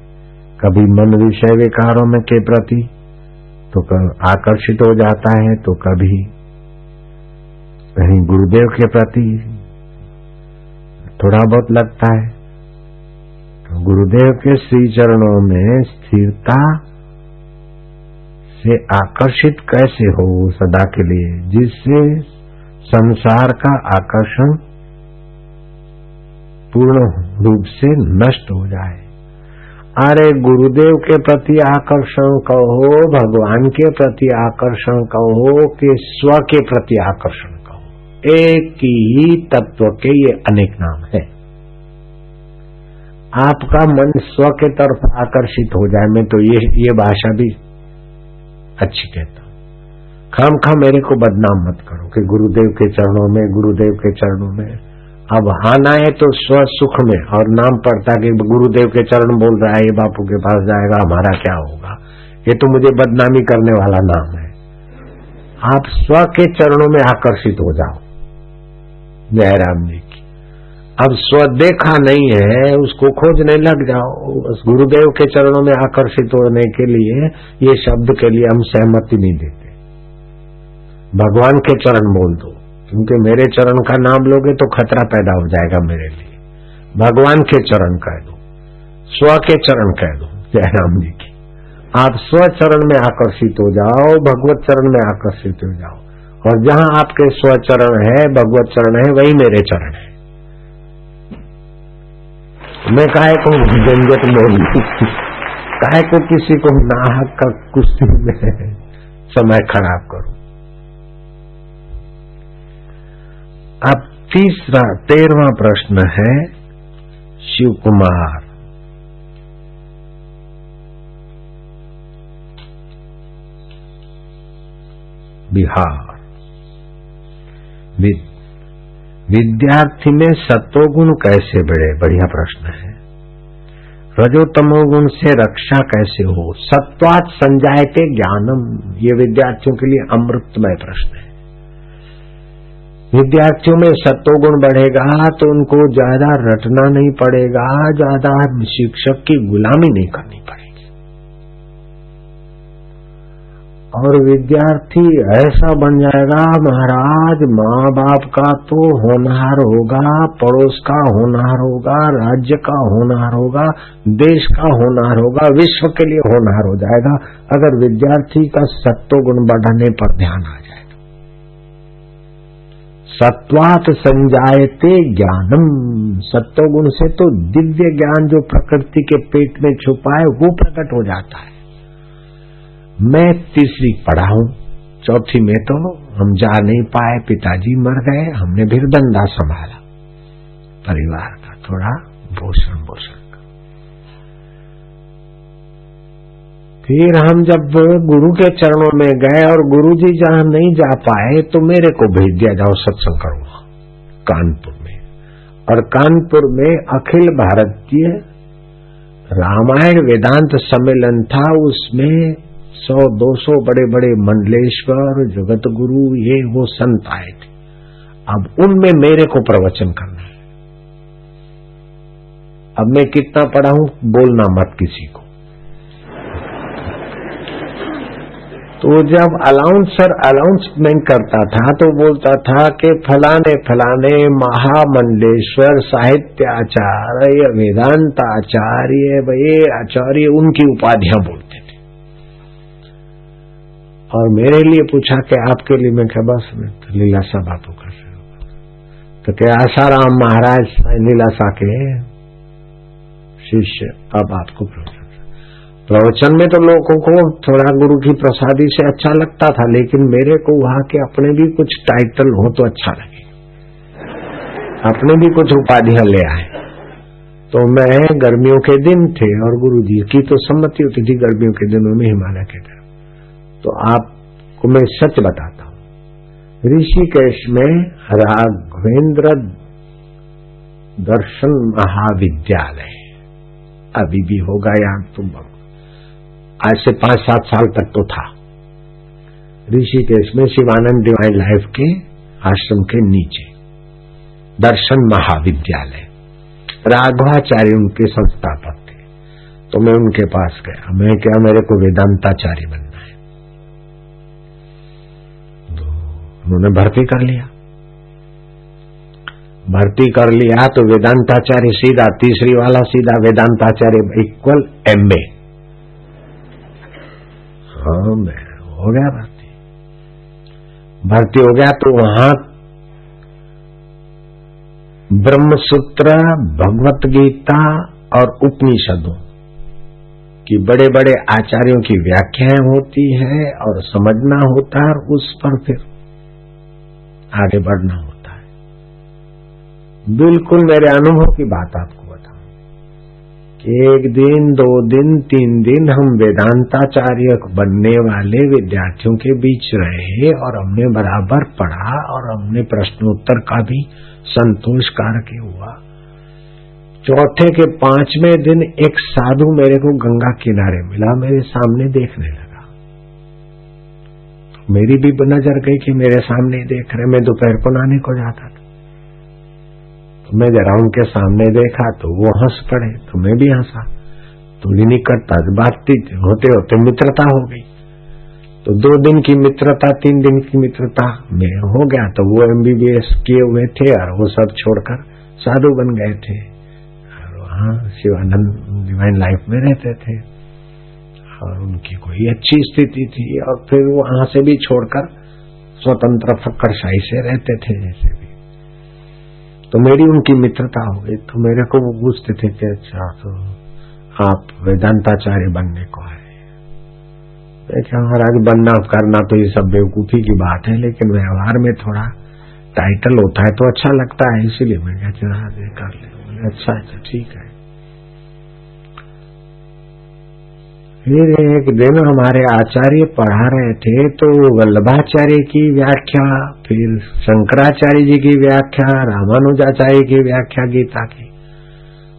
कभी मन विषय विकारों में के प्रति तो आकर्षित हो जाता है तो कभी कहीं गुरुदेव के प्रति थोड़ा बहुत लगता है तो गुरुदेव के श्री चरणों में स्थिरता से आकर्षित कैसे हो सदा के लिए, जिससे संसार का आकर्षण पूर्ण रूप से नष्ट हो जाए। अरे गुरुदेव के प्रति आकर्षण कहो, भगवान के प्रति आकर्षण कहो, कि स्व के प्रति आकर्षण। एक ही तत्व के ये अनेक नाम है। आपका मन स्व के तरफ़ आकर्षित हो जाए, मैं तो ये ये भाषा भी अच्छी कहता खाम खा मेरे को बदनाम मत करो कि गुरुदेव के चरणों में, गुरुदेव के चरणों में। अब आना है तो स्व सुख में, और नाम पड़ता कि गुरुदेव के चरण बोल रहा है, ये बापू के पास जाएगा, हमारा क्या होगा? ये तो मुझे बदनामी करने वाला नाम है। आप स्व के चरणों में आकर्षित हो जाओ। जयराम जी की। अब स्व देखा नहीं है, उसको खोजने लग जाओ। बस गुरुदेव के चरणों में आकर्षित होने के लिए ये शब्द के लिए हम सहमति नहीं देते। भगवान के चरण बोल दो। क्योंकि मेरे चरण का नाम लोगे तो खतरा पैदा हो जाएगा मेरे लिए। भगवान के चरण कह दो। स्व के चरण कह दो, जयराम जी की। आप स्व चरण में आकर्षित हो जाओ, भगवत चरण में आकर्षित हो जाओ। और जहाँ आपके स्व चरण है, भगवत चरण है, वही मेरे चरण है। मैं काहे को झंझट बोल? काहे को किसी को नाहक का कुश्ती में समय खराब करूँ? अब तीसरा, तेरवा प्रश्न है, शिव कुमार। बिहार। विद्यार्थी में सत्वगुण कैसे बढ़े? बढ़िया प्रश्न है। रजोतमोगुण से रक्षा कैसे हो? सत्वात संजायते ज्ञानम। ये विद्यार्थियों के लिए अमृतमय प्रश्न है। विद्यार्थियों में सत्वगुण बढ़ेगा तो उनको ज़्यादा रटना नहीं पड़ेगा, ज़्यादा शिक्षक की गुलामी नहीं करनी पड़ेगी। और विद्यार्थी ऐसा बन जाएगा, महाराज माँ बाप का तो होनहार होगा, पड़ोस का होनहार होगा, राज्य का होनहार होगा, देश का होनहार होगा, विश्व के लिए होनहार हो जाएगा। अगर विद्यार्थी का सत्वगुण बढ़ाने पर ध्यान आ जाए सत्वात संजायते ज्ञानम। सत्वगुण से तो दिव्य ज्ञान जो प्रकृति के पेट में छुपा है वो प्रकट हो जाता है। मैं तीसरी पढ़ा हूँ। चौथी में तो हम जा नहीं पाए, पिताजी मर गए, हमने फिर धंधा संभाला। परिवार का थोड़ा भूषण भूषण फिर हम जब गुरु के चरणों में गए और गुरु जी जहाँ नहीं जा पाए तो मेरे को भेज दिया जाओ सत्संग करूँगा। कानपुर में। और कानपुर में अखिल भारतीय रामायण वेदांत सम्मेलन था, उसमें सौ, दो सौ बड़े बड़े मंडलेश्वर जगत गुरु ये वो संत आए थे। अब उनमें मेरे को प्रवचन करना है। अब मैं कितना पढ़ा हूँ, बोलना मत किसी को। तो जब अलाउंसर, अलाउंसमेंट करता था तो बोलता था कि फलाने फलाने महामंडलेश्वर साहित्य आचार्य वेदांत आचार्य, उनकी उपाधियाँ बोलते थे और मेरे लिए पूछा कि आपके लिए मैं क्या बस में तो लीलासा रहे हो। तो क्या आसाराम महाराज लीलासा के शिष्य अब आपको प्रवचन प्रवचन में तो लोगों को थोड़ा गुरु की प्रसादी से अच्छा लगता था, लेकिन मेरे को वहाँ के अपने भी कुछ टाइटल हो तो अच्छा लगे। अपने भी कुछ उपाधियाँ ले आए। तो मैं गर्मियों के दिन थे और गुरु जी की तो सम्मति होती थी, गर्मियों के दिनों में हिमालय के तरफ़ तो आपको मैं सच बताता हूँ। ऋषिकेश में राघवेंद्र दर्शन महाविद्यालय। अभी भी होगा या तुम आज से पाँच सात साल तक तो था। ऋषिकेश में शिवानंद डिवाइन लाइफ के आश्रम के नीचे। दर्शन महाविद्यालय। राघवाचार्य उनके संस्थापक थे। तो मैं उनके पास गया। मैं क्या मेरे को वेदांताचार्य बनना उन्होंने भर्ती कर लिया। भर्ती कर लिया तो वेदांताचार्य सीधा, तीसरी वाला सीधा वेदांताचार्य इक्वल एमए हाँ मैं हो गया भर्ती। भर्ती हो गया तो वहाँ ब्रह्मसूत्र भगवत गीता और उपनिषदों की बड़े बड़े आचार्यों की व्याख्याएँ होती है और समझना होता है उस पर फिर आगे बढ़ना होता है। बिल्कुल मेरे अनुभव की बात आपको बताऊँ एक दिन, दो दिन, तीन दिन हम वेदांताचार्य बनने वाले विद्यार्थियों के बीच रहे और हमने बराबर पढ़ा और हमने प्रश्नोत्तर का भी संतोष कारक हुआ। चौथे के पाँचवें दिन एक साधु मेरे को गंगा किनारे मिला, मेरे सामने देखने लगा। मेरी भी नज़र गई कि मेरे सामने देख रहे, मैं दोपहर को नहाने को जाता था। तो मैं जरा उनके सामने देखा तो वो हंस पड़े तो मैं भी हंसा। तो निकटता बातचीत होते होते मित्रता हो गई। तो दो दिन की मित्रता, तीन दिन की मित्रता में हो गया तो वो एमबीबीएस किए हुए थे और वो सब छोड़कर साधु बन गए थे। और वहाँ शिवानंद डिवाइन लाइफ में रहते थे। और उनकी कोई अच्छी स्थिति थी और फिर वहाँ से भी छोड़कर स्वतंत्र फक्करशाही से रहते थे जैसे भी। तो मेरी उनकी मित्रता हो गई तो मेरे को वो पूछते थे कि अच्छा तो आप वेदांताचार्य बनने को है। क्या महाराज, बनना, करना तो ये सब बेवकूफ़ी की बात है, लेकिन व्यवहार में थोड़ा टाइटल होता है तो अच्छा लगता है, इसीलिए मैं कहते चला कर ले। अच्छा अच्छा ठीक है। फिर एक दिन हमारे आचार्य पढ़ा रहे थे तो वल्लभाचार्य की व्याख्या, फिर शंकराचार्य जी की व्याख्या, रामानुजाचार्य की व्याख्या गीता की।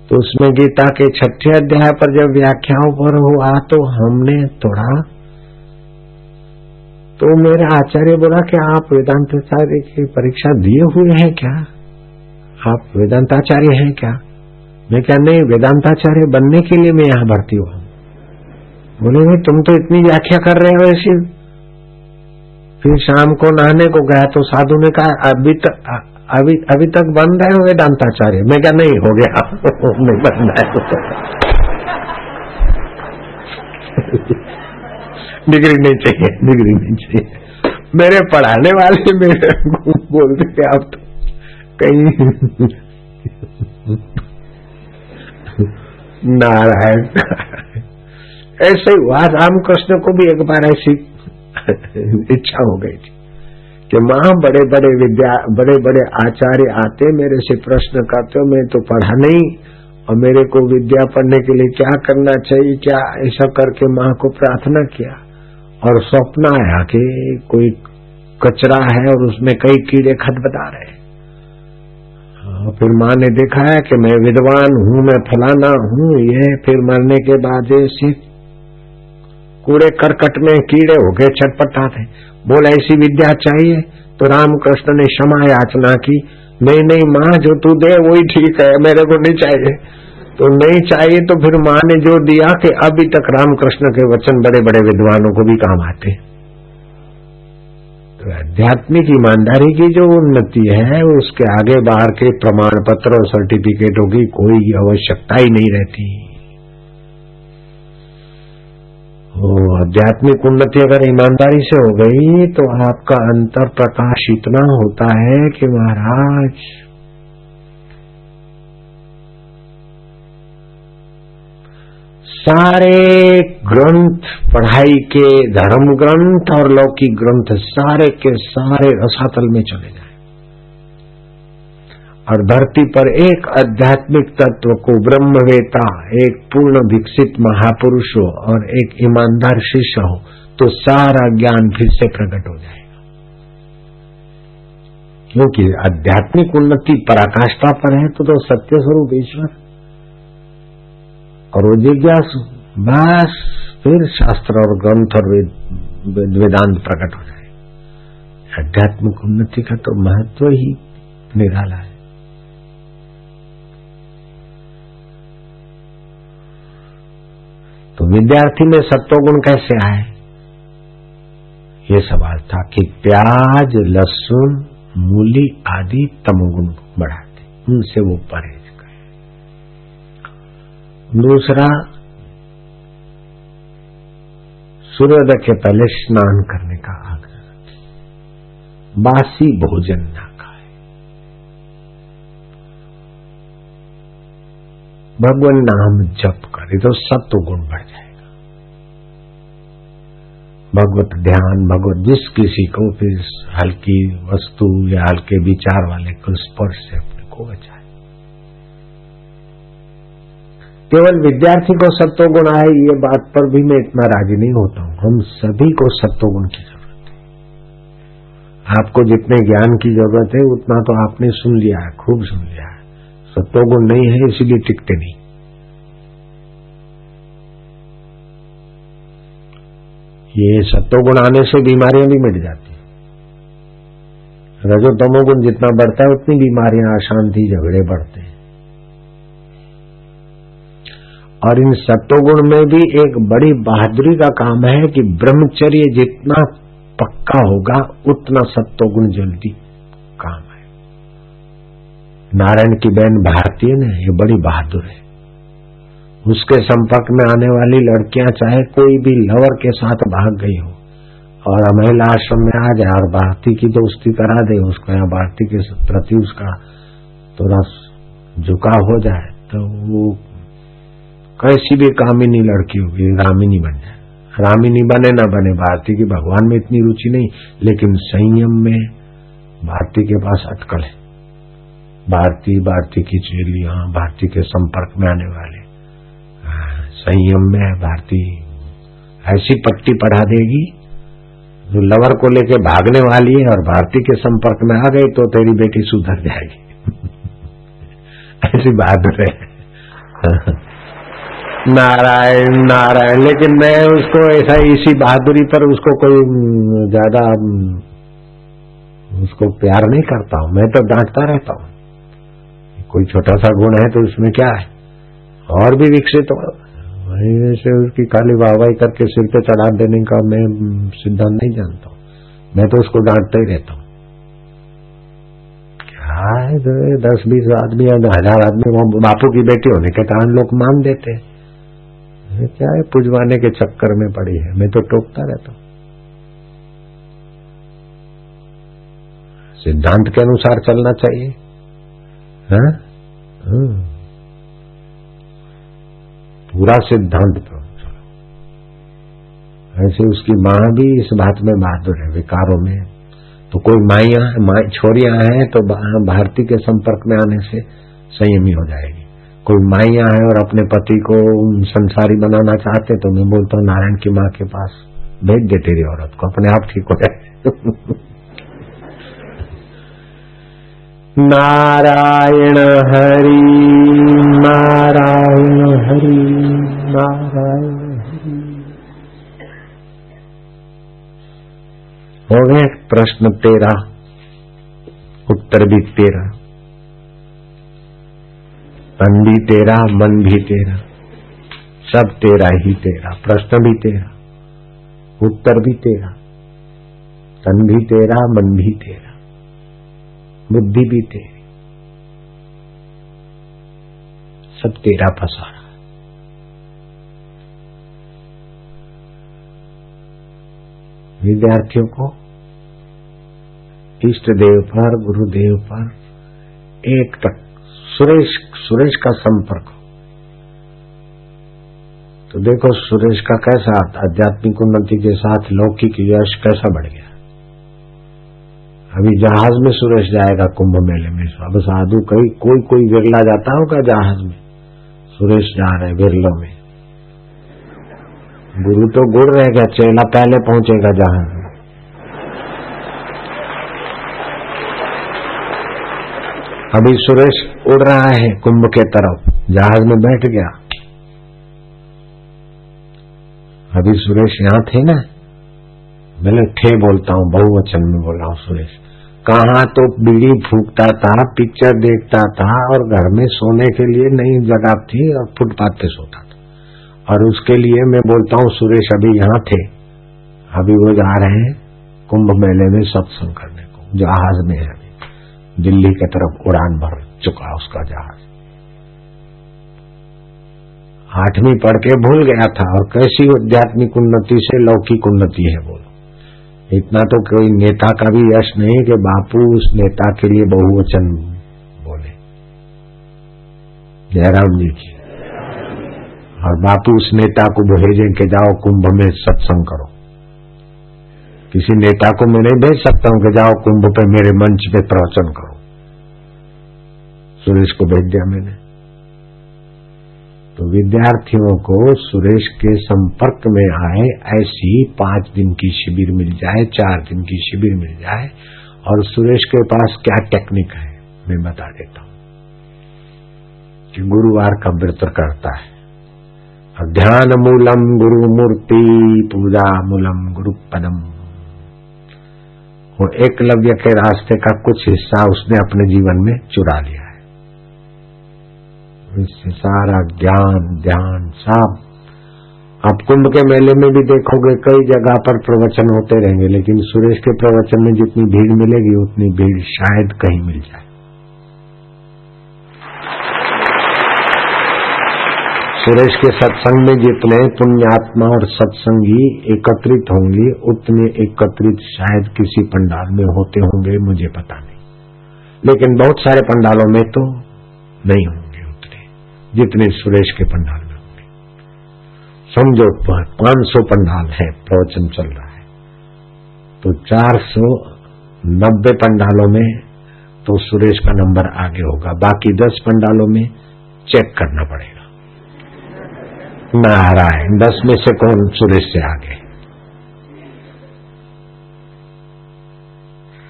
तो उसमें गीता के छठे अध्याय पर जब व्याख्याओं पर हुआ तो हमने थोड़ा तो मेरा आचार्य बोला कि आप वेदांताचार्य की परीक्षा दिए हुए हैं क्या? आप वेदांताचार्य हैं क्या? मैं क्या नहीं, वेदांताचार्य बनने के लिए मैं यहाँ भर्ती हुआ बोले भाई तुम तो इतनी व्याख्या कर रहे हो ऐसी। फिर शाम को नहाने को गया तो साधु ने कहा, अभी तक अभी अभी तक रहे हो वेदांताचार्य मैं क्या नहीं हो गया? नहीं बन रहा डिग्री नहीं चाहिए, डिग्री नहीं चाहिए। मेरे पढ़ाने वाले मेरे बोलते थे आप तो कहीं नारायण। ऐसे ही हुआ रामकृष्ण को भी एक बार ऐसी इच्छा हो गई थी कि माँ बड़े बड़े विद्या बड़े बड़े आचार्य आते मेरे से प्रश्न करते हो मैं तो पढ़ा नहीं और मेरे को विद्या पढ़ने के लिए क्या करना चाहिए क्या ऐसा करके माँ को प्रार्थना किया। और स्वप्न आया कि कोई कचरा है और उसमें कई कीड़े खत बता रहे हाँ, फिर माँ ने देखा है कि मैं विद्वान हूँ मैं फलाना हूँ ये फिर मरने के बाद ऐसे कूड़े करकट में कीड़े हो गए छटपटाते बोला, ऐसी विद्या चाहिए? तो रामकृष्ण ने क्षमा याचना की, नहीं नहीं, माँ, जो तू दे, वही ठीक है, मेरे को नहीं चाहिए। तो नहीं चाहिए तो फिर माँ ने जो दिया कि अभी तक रामकृष्ण के वचन बड़े बड़े विद्वानों को भी काम आते तो आध्यात्मिक ईमानदारी की जो उन्नति है, उसके आगे बाहर के प्रमाण पत्र और सर्टिफिकेटों की कोई आवश्यकता ही नहीं रहती। आध्यात्मिक उन्नति अगर ईमानदारी से हो गई तो आपका अंतर प्रकाश इतना होता है कि महाराज, सारे ग्रंथ, पढ़ाई के धर्म ग्रंथ और लौकिक ग्रंथ सारे के सारे रसातल में चले जाए। और धरती पर एक आध्यात्मिक तत्व को ब्रह्मवेता एक पूर्ण विकसित महापुरुष हो और एक ईमानदार शिष्य हो तो सारा ज्ञान फिर से प्रकट हो जाएगा। क्योंकि आध्यात्मिक उन्नति पराकाष्ठा पर है तो, तो सत्य स्वरूप ईश्वर। और वो जिज्ञासु बस फिर शास्त्र और ग्रंथ और वेदांत प्रकट हो जाए आध्यात्मिक उन्नति का तो महत्व ही निराला है। विद्यार्थी में सत्वगुण कैसे आए? ये सवाल था कि प्याज, लहसुन, मूली आदि तमोगुण बढ़ाते, उनसे वो परहेज करे। दूसरा, सूर्योदय के पहले स्नान करने का आग्रह बासी भोजन ना भगवान नाम जप करे तो सत्व गुण बढ़ जाएगा। भगवत ध्यान, भगवत जिस किसी को फिर हल्की वस्तु या हल्के विचार वाले को स्पर्श से अपने को बचाए। केवल विद्यार्थी को सत्व गुण आए, ये बात पर भी मैं इतना राज़ी नहीं होता हूँ। हम सभी को सत्व गुण की ज़रूरत है। आपको जितने ज्ञान की ज़रूरत है, उतना तो आपने सुन लिया है, खूब सुन लिया है। सत्वगुण नहीं है, इसीलिए टिकते नहीं। ये सत्वगुण आने से बीमारियाँ भी मिट जाती रजो तमोगुण जितना बढ़ता है, उतनी बीमारियाँ अशांति, झगड़े बढ़ते हैं। और इन सत्वगुण में भी एक बड़ी बहादुरी का काम है कि ब्रह्मचर्य जितना पक्का होगा, उतना सत्वगुण जल्दी नारायण की बहन भारतीय ने, ये बड़ी बहादुर है। उसके संपर्क में आने वाली लड़कियाँ चाहे कोई भी लवर के साथ भाग गई हो, और महिला आश्रम में आ जाए, और भारती की दोस्ती करा दे, उसको या भारती के प्रति उसका थोड़ा झुकाव हो जाए तो वो कैसी भी कामिनी लड़की होगी, रामिनी बन जाए। रामिनी बने ना बने, भारती की भगवान में इतनी रुचि नहीं, लेकिन संयम में भारती के पास अटकल है। भारती भारती की चेलियाँ भारती के संपर्क में आने वाले। संयम में भारती। ऐसी पट्टी पढ़ा देगी, जो लवर को लेके भागने वाली है और भारती के संपर्क में आ गई तो तेरी बेटी सुधर जाएगी। ऐसी बहादुर है। नारायण नारायण, लेकिन मैं उसको ऐसा इसी बहादुरी पर उसको कोई ज़्यादा, उसको प्यार नहीं करता हूँ। मैं तो डांटता रहता हूँ। कोई छोटा सा गुण है तो उसमें क्या है? और भी विकसित हो। वहीं से उसकी खाली वाहवाही करके सिर पे चढ़ा देने का मैं सिद्धांत नहीं जानता हूँ। मैं तो उसको डांटता ही रहता हूँ। क्या है तो दस बीस आदमी या हज़ार आदमी वो बापू की बेटी होने के कारण लोग मान देते हैं। क्या है? पुजवाने के चक्कर में पड़ी है। मैं तो टोकता रहता हूँ। सिद्धांत के अनुसार चलना चाहिए। है? हाँ। पूरा सिद्धांत पर ऐसे उसकी माँ भी इस बात में बहादुर है, विकारों में। तो कोई माइया माई छोरियाँ हैं तो भारती के संपर्क में आने से संयमी हो जाएगी। कोई माइया है और अपने पति को संसारी बनाना चाहते तो मैं बोलता हूँ, नारायण की माँ के पास भेज दे तेरी औरत को, अपने आप ठीक हो जाए। नारायण हरि नारायण हरि नारायण हरि। हो गए प्रश्न तेरा, उत्तर भी तेरा। तन भी तेरा, मन भी तेरा, सब तेरा ही तेरा, प्रश्न भी तेरा, उत्तर भी तेरा, तन भी तेरा, मन भी तेरा। बुद्धि भी तेरी सब तेरा फसारा विद्यार्थियों को इष्ट देव पर गुरुदेव पर एक तक सुरेश सुरेश का संपर्क तो देखो सुरेश का कैसा आध्यात्मिक उन्नति के साथ लौकिक यश कैसा बढ़ गया। अभी जहाज़ में सुरेश जाएगा कुंभ मेले में अब साधु कई, कोई कोई विरला जाता होगा जहाज़ में। सुरेश जा रहे विरलों में। गुरु तो गुड़ रहेगा चेला पहले पहुंचेगा जहाज़ में। अभी सुरेश उड़ रहा है कुंभ के तरफ़, जहाज़ में बैठ गया। अभी सुरेश यहाँ थे ना? मैंने ठे बोलता हूँ, बहुवचन में बोला हूँ सुरेश। कहा तो बीड़ी फूकता था पिक्चर देखता था और घर में सोने के लिए नई जगह थी और फुटपाथ पे सोता था। और उसके लिए मैं बोलता हूँ, सुरेश अभी यहाँ थे। अभी वो जा रहे हैं कुंभ मेले में सत्संग करने को। जहाज़ में है अभी। दिल्ली की तरफ़ उड़ान भर चुका उसका जहाज़। आठवीं पढ़ के भूल गया था और कैसी आध्यात्मिक उन्नति से लौकिक उन्नति है बोलो इतना तो कोई नेता का भी यश नहीं कि बापू उस नेता के लिए बहुवचन बोले। जयराम जी की। और बापू उस नेता को भेजें कि जाओ कुंभ में सत्संग करो। किसी नेता को मैं नहीं भेज सकता हूँ कि जाओ कुंभ पे मेरे मंच पे प्रवचन करो। सुरेश को भेज दिया मैंने। तो विद्यार्थियों को सुरेश के संपर्क में आए, ऐसी पाँच दिन की शिविर मिल जाए, चार दिन की शिविर मिल जाए, और सुरेश के पास क्या टेक्निक है, मैं बता देता हूँ। कि गुरुवार का व्रत करता है। ध्यान मूलम गुरु मूर्ति, पूजा मूलम गुरु पदम वो एकलव्य के रास्ते का कुछ हिस्सा उसने अपने जीवन में चुरा लिया इससे सारा ज्ञान, ध्यान, सब। आप कुंभ के मेले में भी देखोगे, कई जगह पर प्रवचन होते रहेंगे, लेकिन सुरेश के प्रवचन में जितनी भीड़ मिलेगी, उतनी भीड़ शायद कहीं मिल जाए। सुरेश के सत्संग में जितने पुण्यात्मा और सत्संगी एकत्रित होंगे, उतने एकत्रित शायद किसी पंडाल में होते होंगे, मुझे पता नहीं। लेकिन बहुत सारे पंडालों में तो नहीं होंगे। जितने सुरेश के पंडाल में होंगे। समझो पाँच सौ पंडाल है, प्रवचन चल रहा है। तो चार सौ नब्बे पंडालों में तो सुरेश का नंबर आगे होगा। बाकी दस पंडालों में चेक करना पड़ेगा। नारायण, दस में से कौन सुरेश से आगे?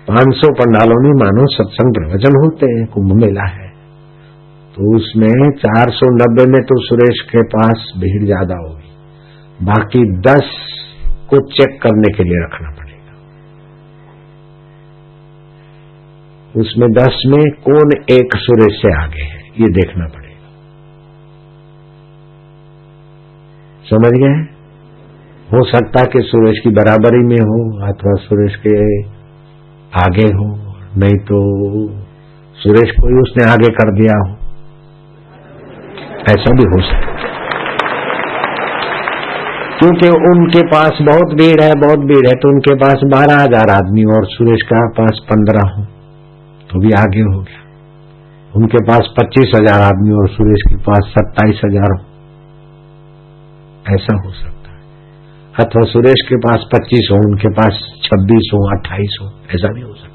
पाँच सौ पंडालों में मानो सत्संग प्रवचन होते हैं, कुंभ मेला है। तो उसमें चार सौ नब्बे में तो सुरेश के पास भीड़ ज़्यादा होगी बाकी दस को चेक करने के लिए रखना पड़ेगा। उसमें दस में कौन एक सुरेश से आगे है, ये देखना पड़ेगा। समझ गए? हो सकता कि सुरेश की बराबरी में हो, अथवा सुरेश के आगे हो, नहीं तो सुरेश को ही उसने आगे कर दिया हो। ऐसा भी हो सकता क्योंकि उनके पास बहुत भीड़ है, बहुत भीड़ है तो उनके पास बारह हज़ार आदमी और सुरेश का पास पंद्रह हो तो भी आगे हो गया। उनके पास पच्चीस हज़ार आदमी और सुरेश के पास सत्ताईस हज़ार हो। ऐसा हो सकता है। अथवा सुरेश के पास पच्चीस हो, उनके पास छब्बीस हो, अट्ठाईस हो, ऐसा भी हो सकता